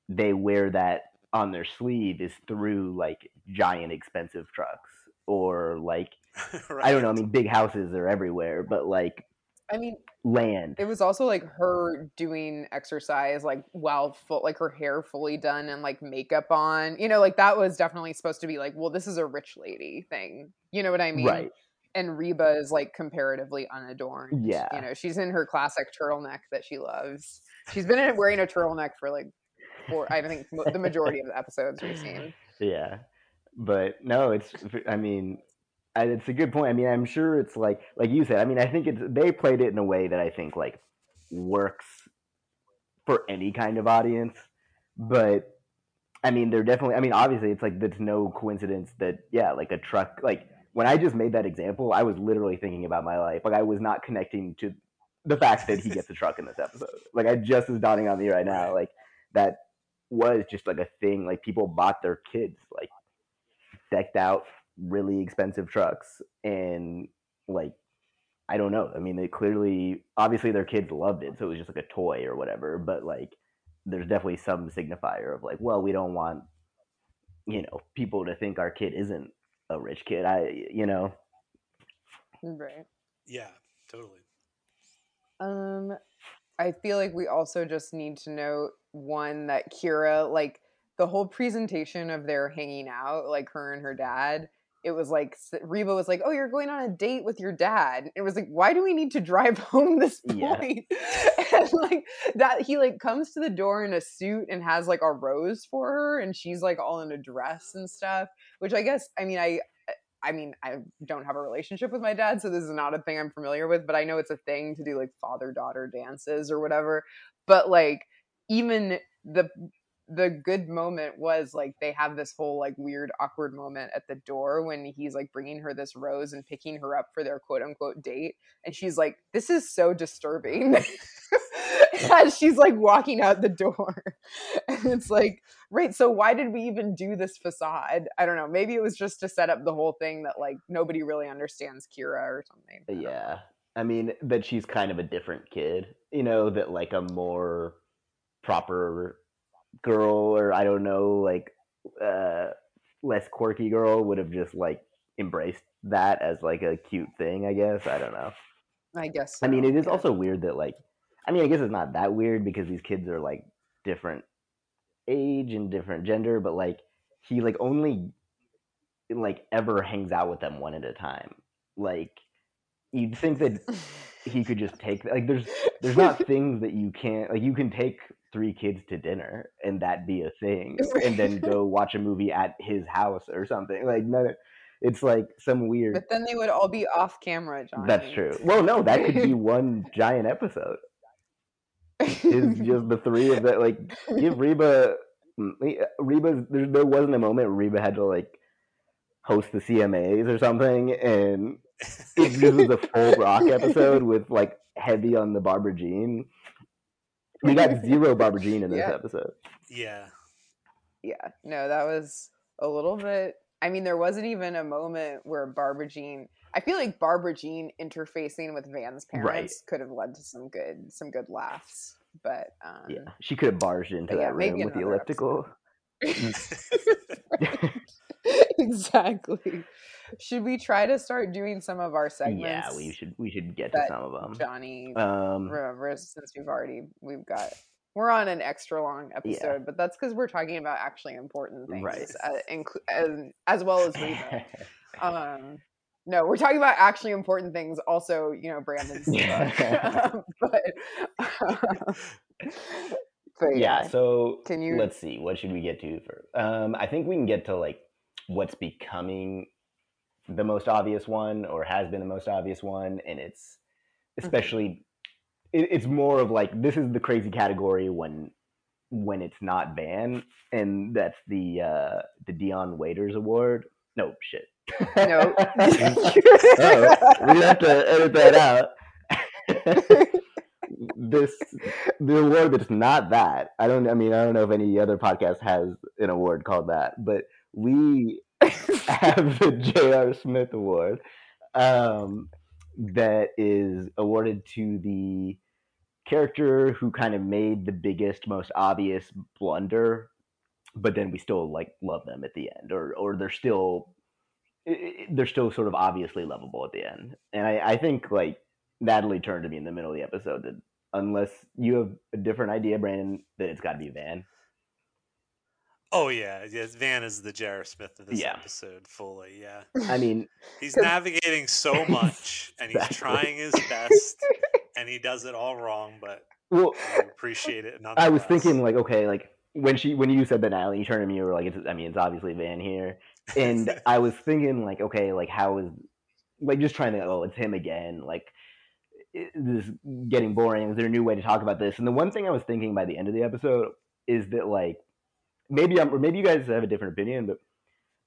they wear that on their sleeve is through like giant expensive trucks or like <laughs> i don't know i mean big houses are everywhere but like I mean, land it was also like her doing exercise like while full like her hair fully done and like makeup on. You know, like that was definitely supposed to be like, well, this is a rich lady thing. You know what I mean? right And Reba is like comparatively unadorned. Yeah. You know, she's in her classic turtleneck that she loves. She's been in, wearing a turtleneck for like for I think the majority of the episodes we've seen. Yeah, but no, it's. I mean, it's a good point. I mean, I'm sure it's like like you said. I mean, I think it's they played it in a way that I think like works for any kind of audience. But I mean, they're definitely. I mean, obviously, it's like it's no coincidence that yeah, like a truck. Like when I just made that example, I was literally thinking about my life. Like I was not connecting to the fact that he gets a truck in this episode. Like I just is dawning on me right now. Like that was just like a thing. Like people bought their kids like decked out, really expensive trucks, and like I don't know. I mean, they clearly, obviously, their kids loved it, so it was just like a toy or whatever. But like, there's definitely some signifier of like, well, we don't want you know people to think our kid isn't a rich kid. I you know Right. Yeah, totally. Um, I feel like we also just need to note one that Kira, like the whole presentation of their hanging out, like her and her dad. It was like Reba was like, "Oh, you're going on a date with your dad." It was like, "Why do we need to drive <laughs> home this Yeah. point?" <laughs> and like that, he like comes to the door in a suit and has like a rose for her, and she's like all in a dress and stuff. Which I guess, I mean, I eh, I mean, I don't have a relationship with my dad, so this is not a thing I'm familiar with, but I know it's a thing to do like father daughter dances or whatever. But like even the the good moment was like they have this whole like weird awkward moment at the door when he's like bringing her this rose and picking her up for their quote unquote date and she's like this is so disturbing <laughs> as she's like walking out the door <laughs> and it's like right so why did we even do this facade i don't know maybe it was just to set up the whole thing that like nobody really understands kira or something I. Yeah. I mean, that she's kind of a different kid, you know, that like a more proper girl or I don't know, like uh less quirky girl would have just like embraced that as like a cute thing, I guess. I don't know. i guess I mean, it is yeah. also weird that like I mean, I guess it's not that weird because these kids are like different age and different gender, but like he like only like ever hangs out with them one at a time. Like you'd think that <laughs> he could just take like there's there's not <laughs> things that you can't like you can take three kids to dinner and that be a thing <laughs> and then go watch a movie at his house or something like no it's like some weird but then they would all be off camera Johnny. that's true well no that could be <laughs> one giant episode is just the <laughs> three of that like give reba mm, reba there, there wasn't a moment reba had to like host the cmas or something and it was a full Brock episode with like heavy on the Barbara Jean. We got <laughs> zero Barbara Jean in this Yeah. episode. Yeah. yeah no that was a little bit i mean there wasn't even a moment where barbara jean i feel like barbara jean interfacing with van's Right. parents could have led to some good some good laughs but um Yeah, she could have barged into But yeah, that room with the elliptical. <laughs> <laughs> exactly should we try to start doing some of our segments yeah, we should we should get to some of them. johnny Um, remembers since we've already we've got we're on an extra long episode but that's because we're talking about actually important things Right. uh, as, as well as Reba. <laughs> um no we're talking about actually important things also you know brandon's <laughs> book. Yeah. Um, but <laughs> but yeah. yeah, So Can you- let's see. What should we get to first? Um, I think we can get to like what's becoming the most obvious one, or has been the most obvious one, and it's Mm-hmm. especially it, it's more of like this is the crazy category when when it's not Van, and that's the uh, the Dion Waiters Award. No shit. no Uh-oh. <laughs> <laughs> we have to edit that out. <laughs> this the award that's not that. I don't. I mean, I don't know if any other podcast has an award called that, but we <laughs> have the J.R. Smith Award um, that is awarded to the character who kind of made the biggest, most obvious blunder, but then we still like love them at the end, or or they're still they're still sort of obviously lovable at the end. And I, I think like Natalie turned to me in the middle of the episode that unless you have a different idea, Brandon, that it's got to be Van. Oh yeah, yes. Van is the J.R. Smith of this Yeah. episode fully. Yeah, I mean, <laughs> he's navigating so much, and he's Exactly. trying his best, and he does it all wrong, but well, we appreciate it. I was thinking like, okay, like when she when you said that Natalie, you turned to me, you were like, it's, I mean, it's obviously Van here, and <laughs> I was thinking like, okay, like how is like just trying to oh, it's him again, like this is getting boring. Is there a new way to talk about this? And the one thing I was thinking by the end of the episode is that like maybe I'm or maybe you guys have a different opinion, but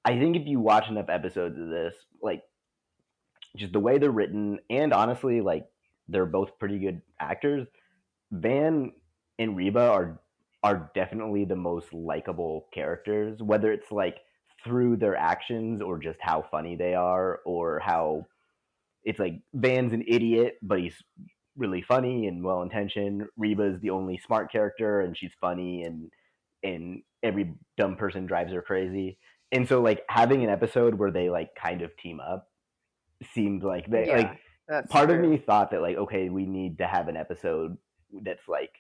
I think if you watch enough episodes of this, like just the way they're written, and honestly, like they're both pretty good actors. Van and Reba are are definitely the most likable characters, whether it's like through their actions or just how funny they are or how it's like Van's an idiot, but he's really funny and well intentioned. Reba's the only smart character and she's funny and and every dumb person drives her crazy. And so like having an episode where they like kind of team up seemed like they Yeah, like That's part of me thought that like okay we need to have an episode that's like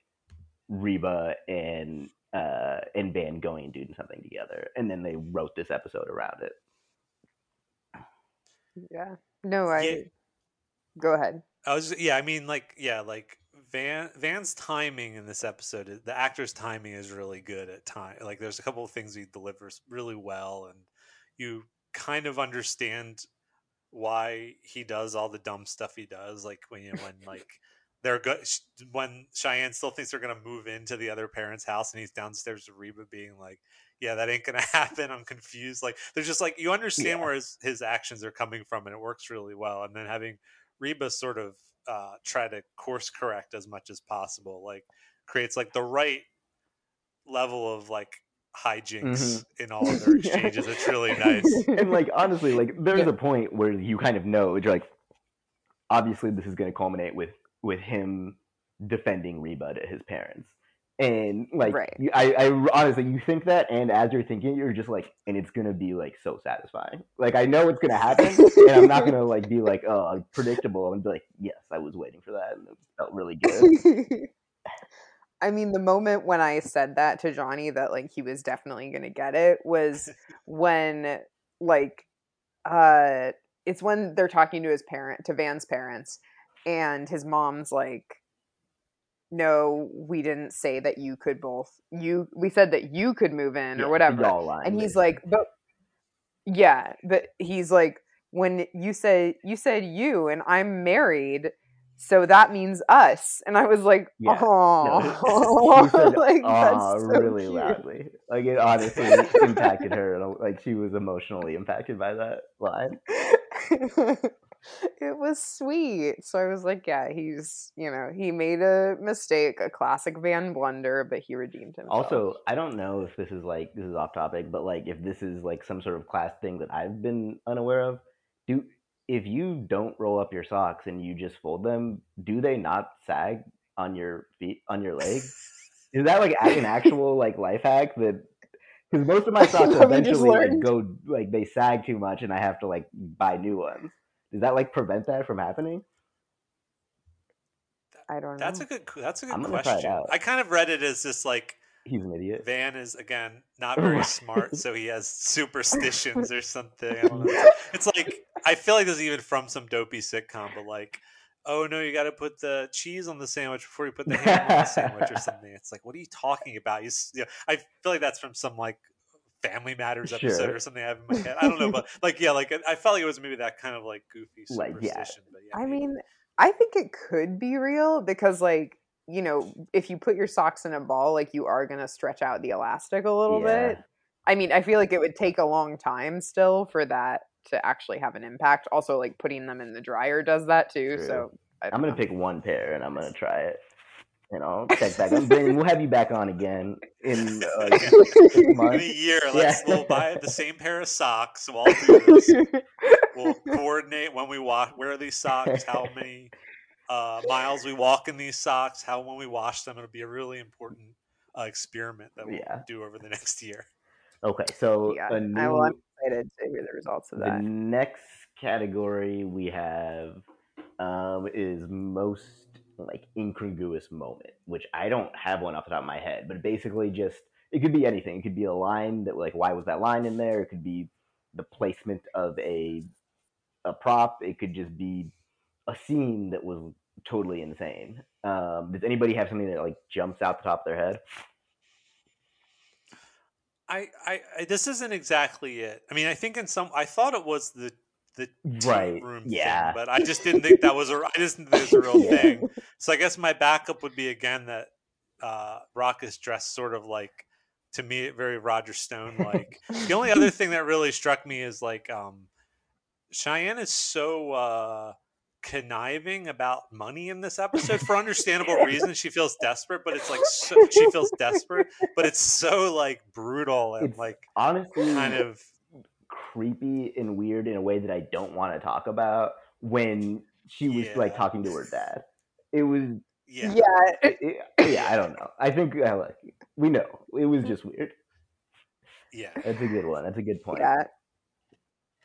reba and uh and van going and doing something together and then they wrote this episode around it Yeah. No, I. Yeah. Go ahead. I was yeah, I mean like yeah, like Van Van's timing in this episode, the actor's timing is really good at time. Like there's a couple of things he delivers really well, and you kind of understand why he does all the dumb stuff he does. Like when you know, when <laughs> like they're good when Cheyenne still thinks they're gonna move into the other parent's house, and he's downstairs with Reba being like, "Yeah, that ain't gonna <laughs> happen. I'm confused." Like there's just like you understand Yeah. where his his actions are coming from, and it works really well. And then having Reba sort of uh, try to course correct as much as possible, like creates like the right level of like hijinks in all of <laughs> their Yeah. exchanges. It's really nice. <laughs> and like honestly like there's Yeah. a point where you kind of know you're like obviously this is going to culminate with with him defending reba to his parents and like Right. you, I, I honestly you think that and as you're thinking you're just like and it's gonna be like so satisfying like i know it's gonna happen and i'm not gonna like be like oh predictable and be like yes i was waiting for that and it felt really good <laughs> I mean, the moment when I said that to Johnny that like he was definitely gonna get it was when like uh it's when they're talking to his parent to Van's parents and his mom's like no we didn't say that you could both you we said that you could move in Yeah, or whatever and he's like but yeah but he's like when you said you said you and i'm married so that means us and i was like Yeah. oh <laughs> said <laughs> like so really cute. loudly. Like it honestly impacted her. Like she was emotionally impacted by that line. <laughs> it was sweet so i was like yeah he's you know he made a mistake a classic van blunder but he redeemed himself Also, I don't know if this is like this is off topic, but like if this is like some sort of class thing that I've been unaware of. Do if you don't roll up your socks and you just fold them, do they not sag on your feet on your legs? <laughs> Is that like an actual like life hack that? Because most of my <laughs> socks Have you just eventually like go like they sag too much, and I have to like buy new ones. Does that like prevent that from happening? i don't know That's a good. That's a good I'm gonna try it question. out. I kind of read it as just like He's an idiot. Van is again not <laughs> very smart, so he has superstitions or something. I don't know. It's like I feel like this is even from some dopey sitcom, but like, oh no, you got to put the cheese on the sandwich before you put the ham on the sandwich or <laughs> something. It's like, what are you talking about? You, you know, I feel like that's from some like Family Matters episode Sure. or something I have in my head. I don't know, but <laughs> like, yeah, like I felt like it was maybe that kind of like goofy Like, yeah. superstition. But yeah, I maybe. mean, I think it could be real because, like, you know, if you put your socks in a ball, like, you are going to stretch out the elastic a little Yeah. bit. I mean, I feel like it would take a long time still for that to actually have an impact. Also, like, putting them in the dryer does that too. True. So I'm gonna know. pick one pair and I'm gonna try it. And I'll check back. I'm bringing, we'll have you back on again in uh, <laughs> six in a year, Yeah. let's we'll buy the <laughs> same pair of socks. We'll all do this. we'll coordinate when we walk wear these socks how <laughs> many uh, miles we walk in these socks how when we wash them it'll be a really important uh, experiment that we'll Yeah. do over the next year Okay, so yeah, a I new, will. I'm excited to hear the results of the that. next category we have um, is most like incongruous moment, which I don't have one off the top of my head, but basically just it could be anything. It could be a line that like why was that line in there? It could be the placement of a a prop. It could just be a scene that was totally insane. Um, does anybody have something that like jumps out the top of their head? I, I, I this isn't exactly it i mean i think in some i thought it was the the Right, room yeah. thing but i just didn't think that was a i just didn't think it was a real Yeah. <laughs> thing so i guess my backup would be again that uh Brock is dressed sort of like to me very roger stone like the only other thing that really struck me is like um cheyenne is so uh conniving about money in this episode for understandable <laughs> reasons. She feels desperate, but it's like <laughs> so, she feels desperate, but it's so like brutal and It's like honestly kind of creepy and weird in a way that I don't want to talk about when she was like talking to her dad. It was yeah. Yeah. it- it- yeah, I don't know. I think uh, like we know. It was just weird. Yeah. That's a good one. That's a good point. Yeah.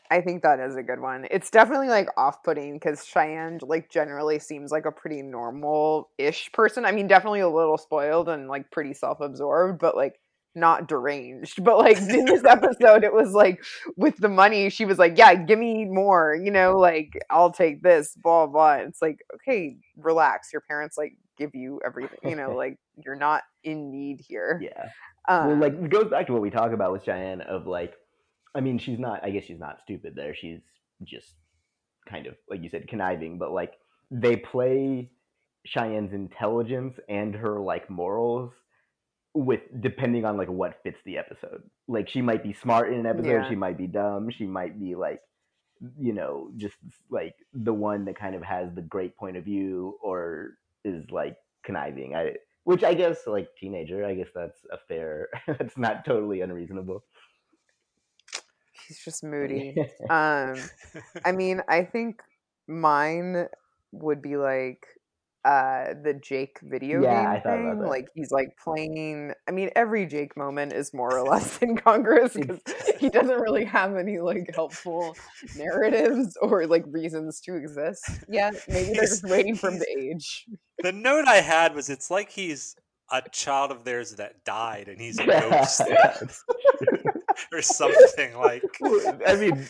I think that is a good one. It's definitely like off putting because Cheyenne like generally seems like a pretty normal ish person. I mean, definitely a little spoiled and like pretty self absorbed, but like not deranged. But like <laughs> in this episode, it was like with the money, she was like, Yeah, give me more, you know, like I'll take this, blah, blah. It's like, okay, relax. Your parents like give you everything, you know, <laughs> like you're not in need here. Yeah. Um, well, like it goes back to what we talk about with Cheyenne of like, I mean, she's not. I guess she's not stupid. There, she's just kind of like you said, conniving. But like they play Cheyenne's intelligence and her like morals with depending on like what fits the episode. Like she might be smart in an episode, Yeah. she might be dumb, she might be like you know just like the one that kind of has the great point of view or is like conniving. I which I guess like teenager, I guess that's a fair. <laughs> that's not totally unreasonable. he's just moody. <laughs> um I mean, I think mine would be like uh the Jake video Yeah, I game thought about thing. that. Like he's like playing I mean, every Jake moment is more or less <laughs> incongruous because <laughs> he doesn't really have any like helpful narratives or like reasons to exist Yeah, Maybe they're just waiting for him to age. The note I had was it's like he's a child of theirs that died and he's a ghost <laughs> or something like I mean,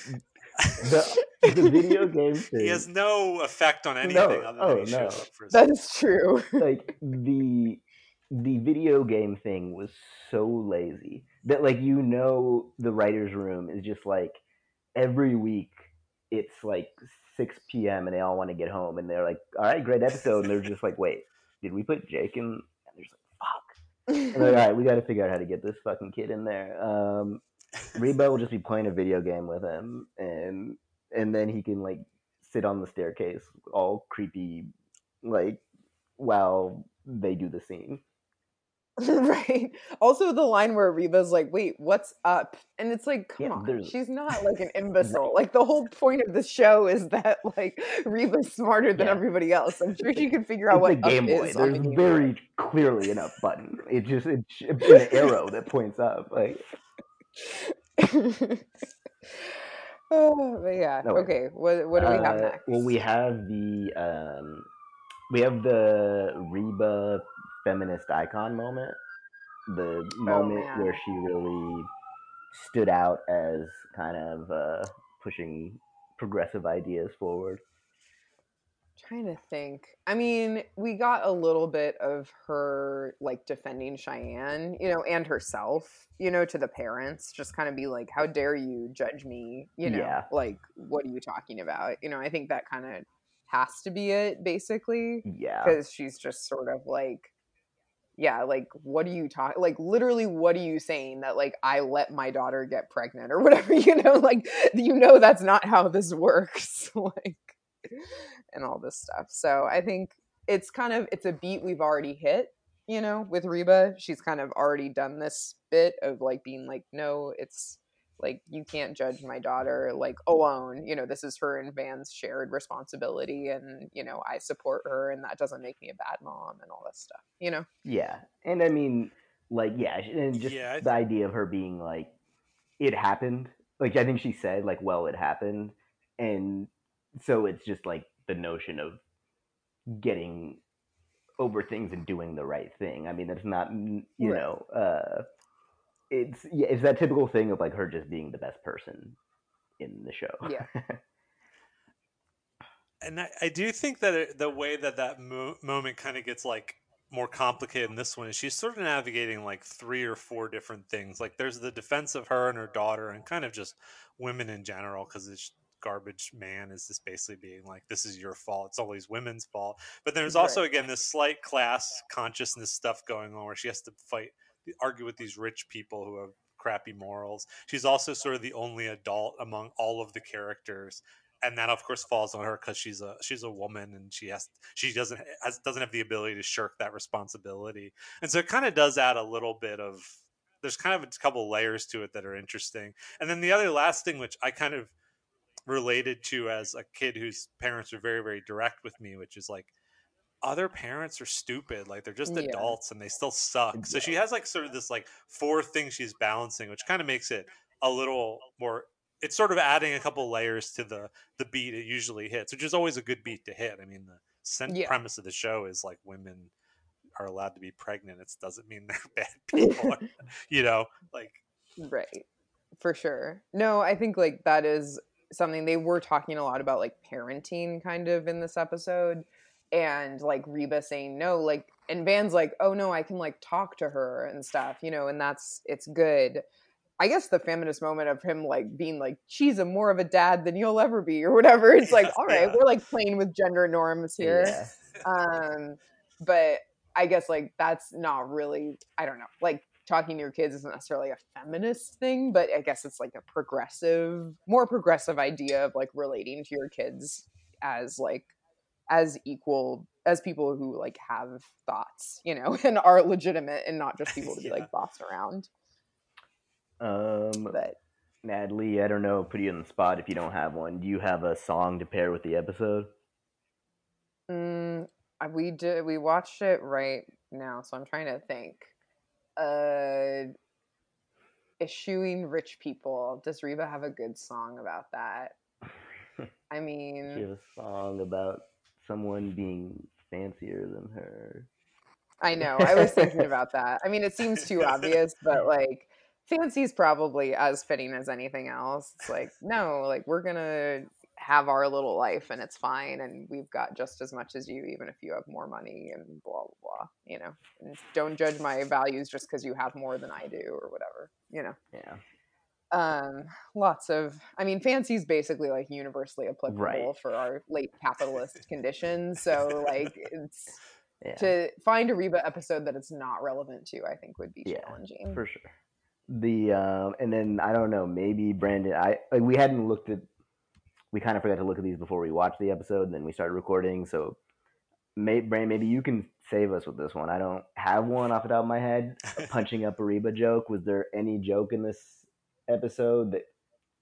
the the video game thing. <laughs> he has no effect on anything No, other than oh, he shows no. up for a That is true. <laughs> like the the video game thing was so lazy that like you know the writers room is just like every week it's like 6 p.m and they all want to get home and they're like all right great episode and they're just like wait did we put jake in and they're just like fuck and they're like all right we got to figure out how to get this fucking kid in there um reba will just be playing a video game with him and and then he can like sit on the staircase all creepy like while they do the scene <laughs> right. Also, the line where Reba's like, "Wait, what's up?" and it's like, "Come Yeah, on, there's- she's not like an imbecile." <laughs> Like the whole point of the show is that like Reba's smarter than Yeah. everybody else. I'm sure she can figure out it's what a Game Boy. is There's the Boy. very clearly an up button. It just it's an arrow that points up. Like <laughs> oh, but yeah. No, okay. What what do we have uh, next? Well, we have the um, we have the Reba feminist icon moment. The moment Oh, man. where she really stood out as kind of uh, pushing progressive ideas forward. Trying to think. I mean, we got a little bit of her like defending Cheyenne, you know, and herself, you know, to the parents, just kind of be like, "How dare you judge me?" You know, Yeah. like, "What are you talking about?" You know, I think that kind of has to be it, basically, Yeah, because she's just sort of like, yeah, like, what are you talking? Like, literally, what are you saying that like I let my daughter get pregnant or <laughs> whatever? You know, like, you know, that's not how this works. <laughs> like <laughs> and all this stuff. So I think it's kind of it's a beat we've already hit, you know, with Reba. She's kind of already done this bit of like being like, no, it's like you can't judge my daughter like alone. You know, this is her and Van's shared responsibility and, you know, I support her and that doesn't make me a bad mom and all this stuff, you know? yeah, and I mean, like, yeah, and just Yeah, I the idea of her being like, it happened. Like, I think she said, like, well, it happened, and so it's just like the notion of getting over things and doing the right thing. I mean, it's not, you Right. know, uh, it's yeah, it's that typical thing of like her just being the best person in the show. Yeah. <laughs> and I, I do think that it, the way that that mo- moment kind of gets like more complicated in this one is she's sort of navigating like three or four different things like there's the defense of her and her daughter and kind of just women in general because this garbage man is just basically being like this is your fault. It's always women's fault. But there's also Right. again this slight class consciousness stuff going on where she has to fight argue with these rich people who have crappy morals. She's also sort of the only adult among all of the characters and that of course falls on her because she's a she's a woman and she has she doesn't has, doesn't have the ability to shirk that responsibility. And so it kind of does add a little bit of there's kind of a couple layers to it that are interesting. And then the other last thing which i kind of related to as a kid whose parents are very very direct with me which is like other parents are stupid like they're just Yeah. adults and they still suck so she has like sort of this like four things she's balancing which kind of makes it a little more it's sort of adding a couple layers to the the beat it usually hits which is always a good beat to hit i mean the cent- Yeah. premise of the show is like women are allowed to be pregnant it doesn't mean <laughs> they're bad people <laughs> you know like Right. For sure. No, I think like that is something they were talking a lot about like parenting kind of in this episode and like Reba saying no like and Van's like oh no I can like talk to her and stuff, you know, and that's it's good. I guess the feminist moment of him like being like she's a more of a dad than you'll ever be or whatever. It's like all right, yeah. we're like playing with gender norms here Yeah. um but i guess like that's not really i don't know like talking to your kids isn't necessarily a feminist thing but i guess it's like a progressive more progressive idea of like relating to your kids as like as equal as people who like have thoughts you know <laughs> and are legitimate and not just people to be Yeah. like bossed around Um, but Natalie, I don't know, put you on the spot if you don't have one. Do you have a song to pair with the episode? Mm, we did. We watched it right now, so I'm trying to think. Uh, eschewing rich people. Does Reba have a good song about that? <laughs> I Do you mean, a song about someone being fancier than her? I know. I was thinking about <laughs> that. I mean, it seems too obvious, but <laughs> like, fancy's probably as fitting as anything else. It's like, no, like we're gonna have our little life and it's fine, and we've got just as much as you, even if you have more money and blah blah blah. You know, and don't judge my values just because you have more than I do or whatever. You know, Yeah. um, lots of. I mean, fancy is basically like universally applicable Right. for our late capitalist <laughs> conditions. So like, it's Yeah. to find a Reba episode that it's not relevant to, I think would be Yeah, challenging. for sure. The um, and then I don't know, maybe Brandon. I like we hadn't looked at. We kind of forgot to look at these before we watched the episode, and then we started recording. So, may, Brandon, maybe you can save us with this one. I don't have one off the top of my head. A <laughs> punching up a Reba joke. Was there any joke in this episode that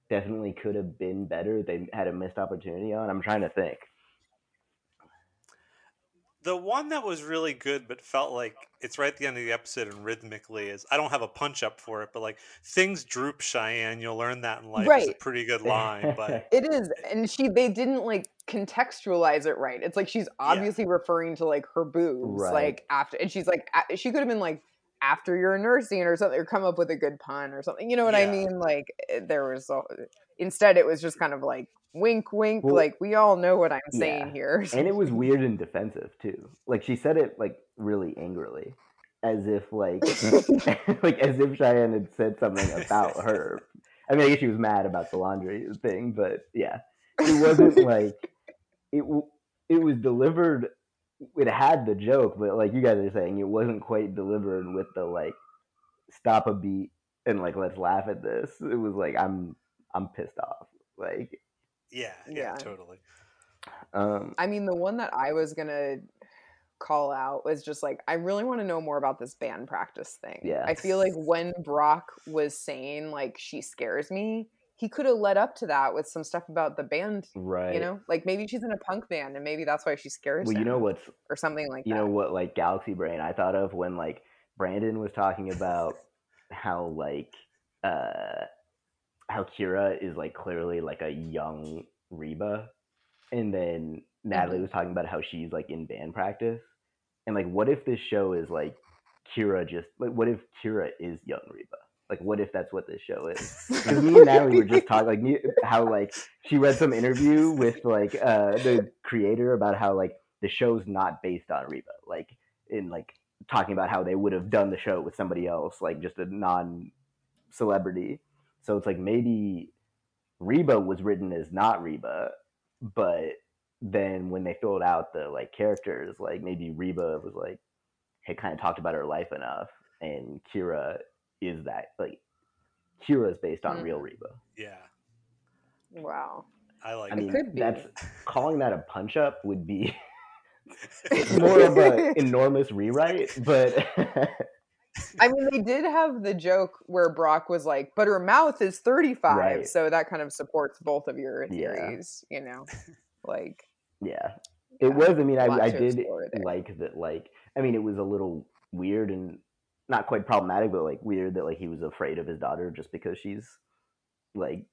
definitely could have been better? They had a missed opportunity on. I'm trying to think. The one that was really good but felt like it's right at the end of the episode and rhythmically is i don't have a punch up for it but like things droop cheyenne you'll learn that in life is a Right. pretty good <laughs> line but It is, and she they didn't like contextualize it right. It's like she's obviously referring to like her boobs, Right. like after, and she's like she could have been like after you're nursing or something, or come up with a good pun or something. You know what I mean? Like eh, there was a, instead it was just kind of like wink, wink. Well, like we all know what I'm saying yeah. here. and it was <laughs> weird and defensive too. Like she said it like really angrily, as if like <laughs> <laughs> like as if Cheyenne had said something about her. I mean, I guess she was mad about the laundry thing, but yeah, it wasn't like it. It was delivered. It had the joke, but like you guys are saying, it wasn't quite delivered with the like stop a beat and like let's laugh at this. It was like I'm I'm pissed off. Like yeah yeah, Yeah. totally um I mean, the one that I was gonna call out was just like, I really want to know more about this band practice thing. Yeah. I feel like when Brock was saying like she scares me, he could have led up to that with some stuff about the band. right. You know, like maybe she's in a punk band and maybe that's why she scares well, you know what's or something like you that. know what like galaxy brain i thought of when like brandon was talking about how like uh how kyra is like clearly like a young reba. And then natalie Mm-hmm. was talking about how she's like in band practice. And like what if this show is like kyra just like what if kyra is young reba? Like what if that's what this show is? Because me and Natalie were just talking like me, how like she read some interview with like uh the creator about how like the show's not based on Reba, like in like talking about how they would have done the show with somebody else, like just a non celebrity. So it's like maybe Reba was written as not Reba, but then when they filled out the like characters, like maybe Reba was like had kind of talked about her life enough, and Kyra is that like Kyra is based on real Mhm. Reba. yeah Wow. I like I It mean, could be. that's calling that a punch up would be <laughs> <laughs> more of an <laughs> enormous rewrite, but I mean, they did have the joke where Brock was like, "But her mouth is 35," Right. so that kind of supports both of your Yeah. theories. You know, <laughs> like yeah, it Yeah, was. I mean, I, I did like that. Like, I mean, it was a little weird and not quite problematic, but like weird that like he was afraid of his daughter just because she's like,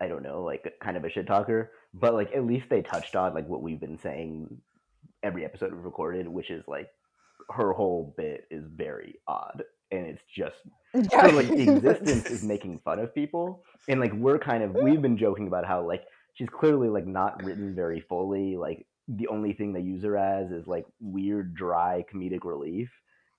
I don't know, like kind of a shit talker. But like, at least they touched on like what we've been saying every episode we've recorded, which is like her whole bit is very odd, and it's just <laughs> her like <laughs> existence is making fun of people and like we're kind of we've been joking about how like she's clearly like not written very fully like the only thing they use her as is like weird dry comedic relief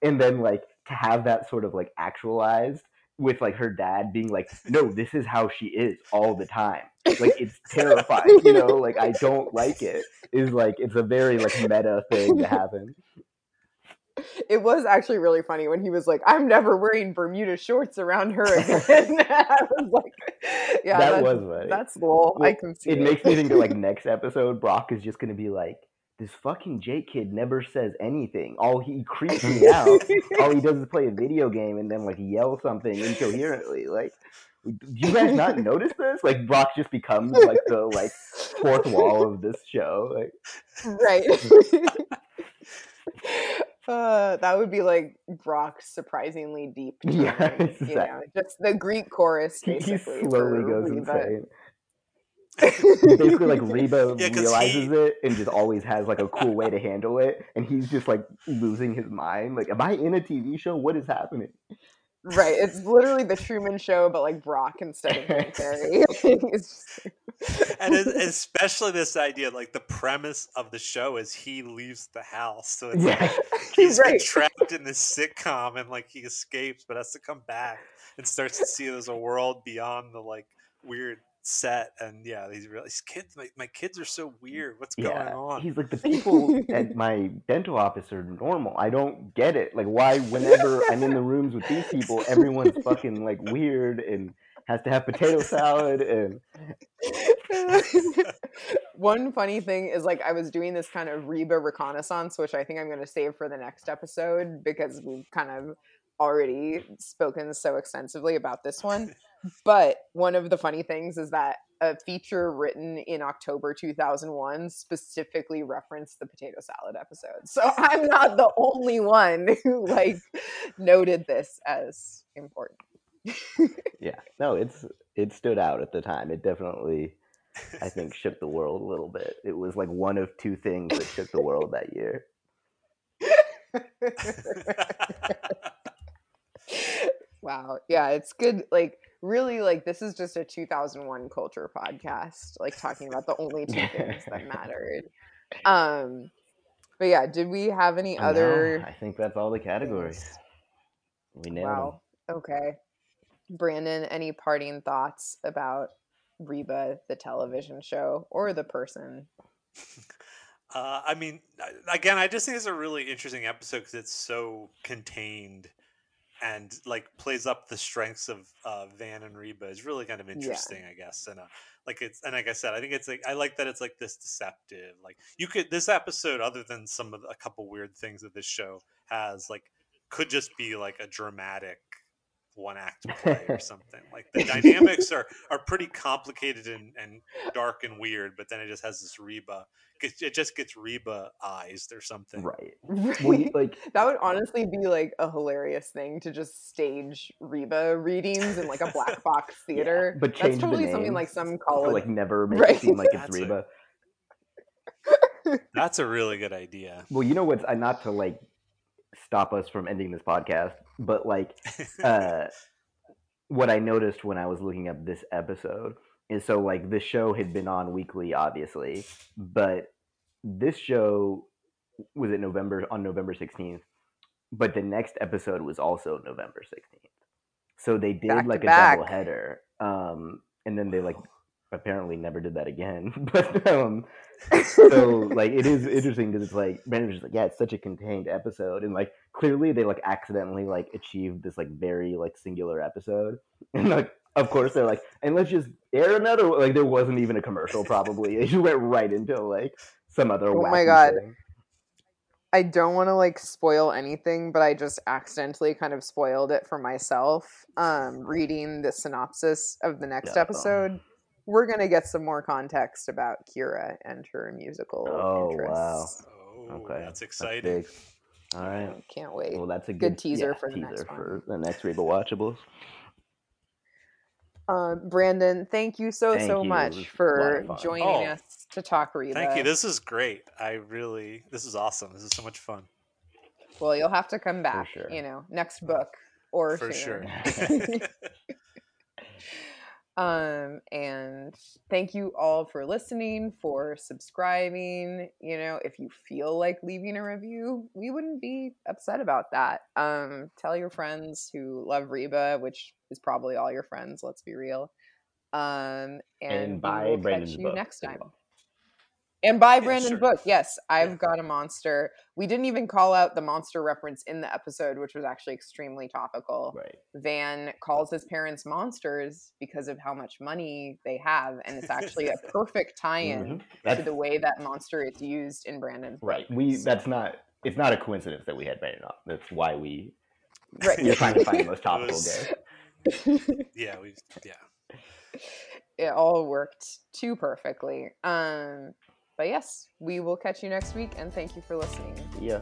and then like to have that sort of like actualized with like her dad being like no this is how she is all the time. Like it's <laughs> terrifying you know? Like i don't like it is like it's a very like meta thing to happen <laughs> It was actually really funny when he was like, "I'm never wearing Bermuda shorts around her <laughs> again." <laughs> I was like, "Yeah, That that's, was funny. that's cool. I can see it makes me think that like next episode, Brock is just gonna be like, this fucking Jake kid never says anything. All he creeps me out. All he does is play a video game and then like yell something incoherently. Like, do you guys not notice this? Like Brock just becomes like the like fourth wall of this show. Like, right. Uh, that would be like Brock's surprisingly deep. <laughs> Yeah, tone, you exactly. know, just the Greek chorus. he, he Basically, slowly goes Reba. insane. <laughs> Basically, like Reba Yeah, 'cause realizes he- it and just always has like a cool way to <laughs> handle it, and he's just like losing his mind. Like, am I in a TV show? What is happening? Right. It's literally the Truman Show, but like Brock instead of Jim Carrey. <laughs> <laughs> It's just- and es- <laughs> especially this idea, like the premise of the show is he leaves the house, so it's Yeah. like he's right. trapped in this sitcom, and like he escapes, but has to come back and starts to see there's a world beyond the like weird set. And yeah, these real these kids, my, my kids are so weird. What's going on? He's like the people at my dental office are normal. I don't get it. Like why whenever I'm in the rooms with these people, everyone's fucking like weird and has to have potato salad and <laughs> One funny thing is like I was doing this kind of Reba reconnaissance, which I think I'm going to save for the next episode because we've kind of already spoken so extensively about this one. But one of the funny things is that a feature written in October 2001 specifically referenced the potato salad episode. So <laughs> I'm not the only one who like noted this as important. <laughs> yeah. No, it's it stood out at the time. It definitely I think shook the world a little bit. It was like one of two things that shook the world that year. <laughs> wow. Yeah, it's good. Like, really, like, this is just a 2001 culture podcast, like, talking about the only two things that <laughs> mattered. Um, but yeah, did we have any No, other? I think that's all the categories. We nailed Wow. Okay. Brandon, any parting thoughts about Reba, the television show, or the person? <laughs> Uh, I mean, again, I just think it's a really interesting episode because it's so contained and like plays up the strengths of uh, Van and Reba. is really kind of interesting, I guess. And uh, like it's and like I said, I think it's like I like that it's like this deceptive. Like you could this episode, other than some of the, a couple weird things that this show has, like could just be like a dramatic one act <laughs> play or something. Like the dynamics are are pretty complicated and, and dark and weird, but then it just has this Reba. It it just gets Reba eyes or something. Right. <laughs> Well, you, like that would honestly be like a hilarious thing to just stage Reba readings in like a black <laughs> box theater. but That's change the totally something like some to college. like never make Right. it seem like it's That's a- Reba. That's a really good idea. Well, you know what's uh, not to like stop us from ending this podcast, but like <laughs> uh what I noticed when I was looking up this episode is so like the show had been on weekly obviously, but this show was it November on November 16th, but the next episode was also November 16th. So they did Back like a back. double header. Um and then they like apparently never did that again. <laughs> but um so like it is interesting because it's like Brandon was just like, yeah, it's such a contained episode, and like clearly they like accidentally like achieved this like very like singular episode, <laughs> and like of course they're like, and let's just air another. Like there wasn't even a commercial. Probably <laughs> it just went right into like some other. Oh my God. thing. I don't want to like spoil anything, but I just accidentally kind of spoiled it for myself. Um, reading the synopsis of the next Yeah. episode, we're gonna get some more context about Kyra and her musical Oh, interests. Oh, Okay, that's That's exciting. big. All right. Can't wait. Well, that's a Good good, teaser yeah, for the teaser next one. for the next Reba Watchables. Um, Brandon, thank you so Thank so you. Much was a lot for joining Oh, us to talk Reba. Thank you. This is great. I really, this is awesome. This is so much fun. well, you'll have to come back. sure. You know, next book or For sooner. sure. <laughs> <laughs> <laughs> um and thank you all for listening for subscribing you know if you feel like leaving a review we wouldn't be upset about that. Um tell your friends who love reba which is probably all your friends let's be real. Um and, And buy Brandon's catch you book next time and buy Yeah, sure. book yes i've Yeah. got a monster we didn't even call out the monster reference in the episode which was actually extremely topical Right. Van calls his parents monsters because of how much money they have, and it's actually a <laughs> perfect tie-in Mhm. to the way that monster is used in Brandon's book. right. We that's not. It's not a coincidence that we had Brandon on. That's why we right. <laughs> we're trying to find the most <laughs> topical was- day. yeah, we, yeah. it all worked too perfectly. Um, but yes, we will catch you next week, and thank you for listening. Yeah.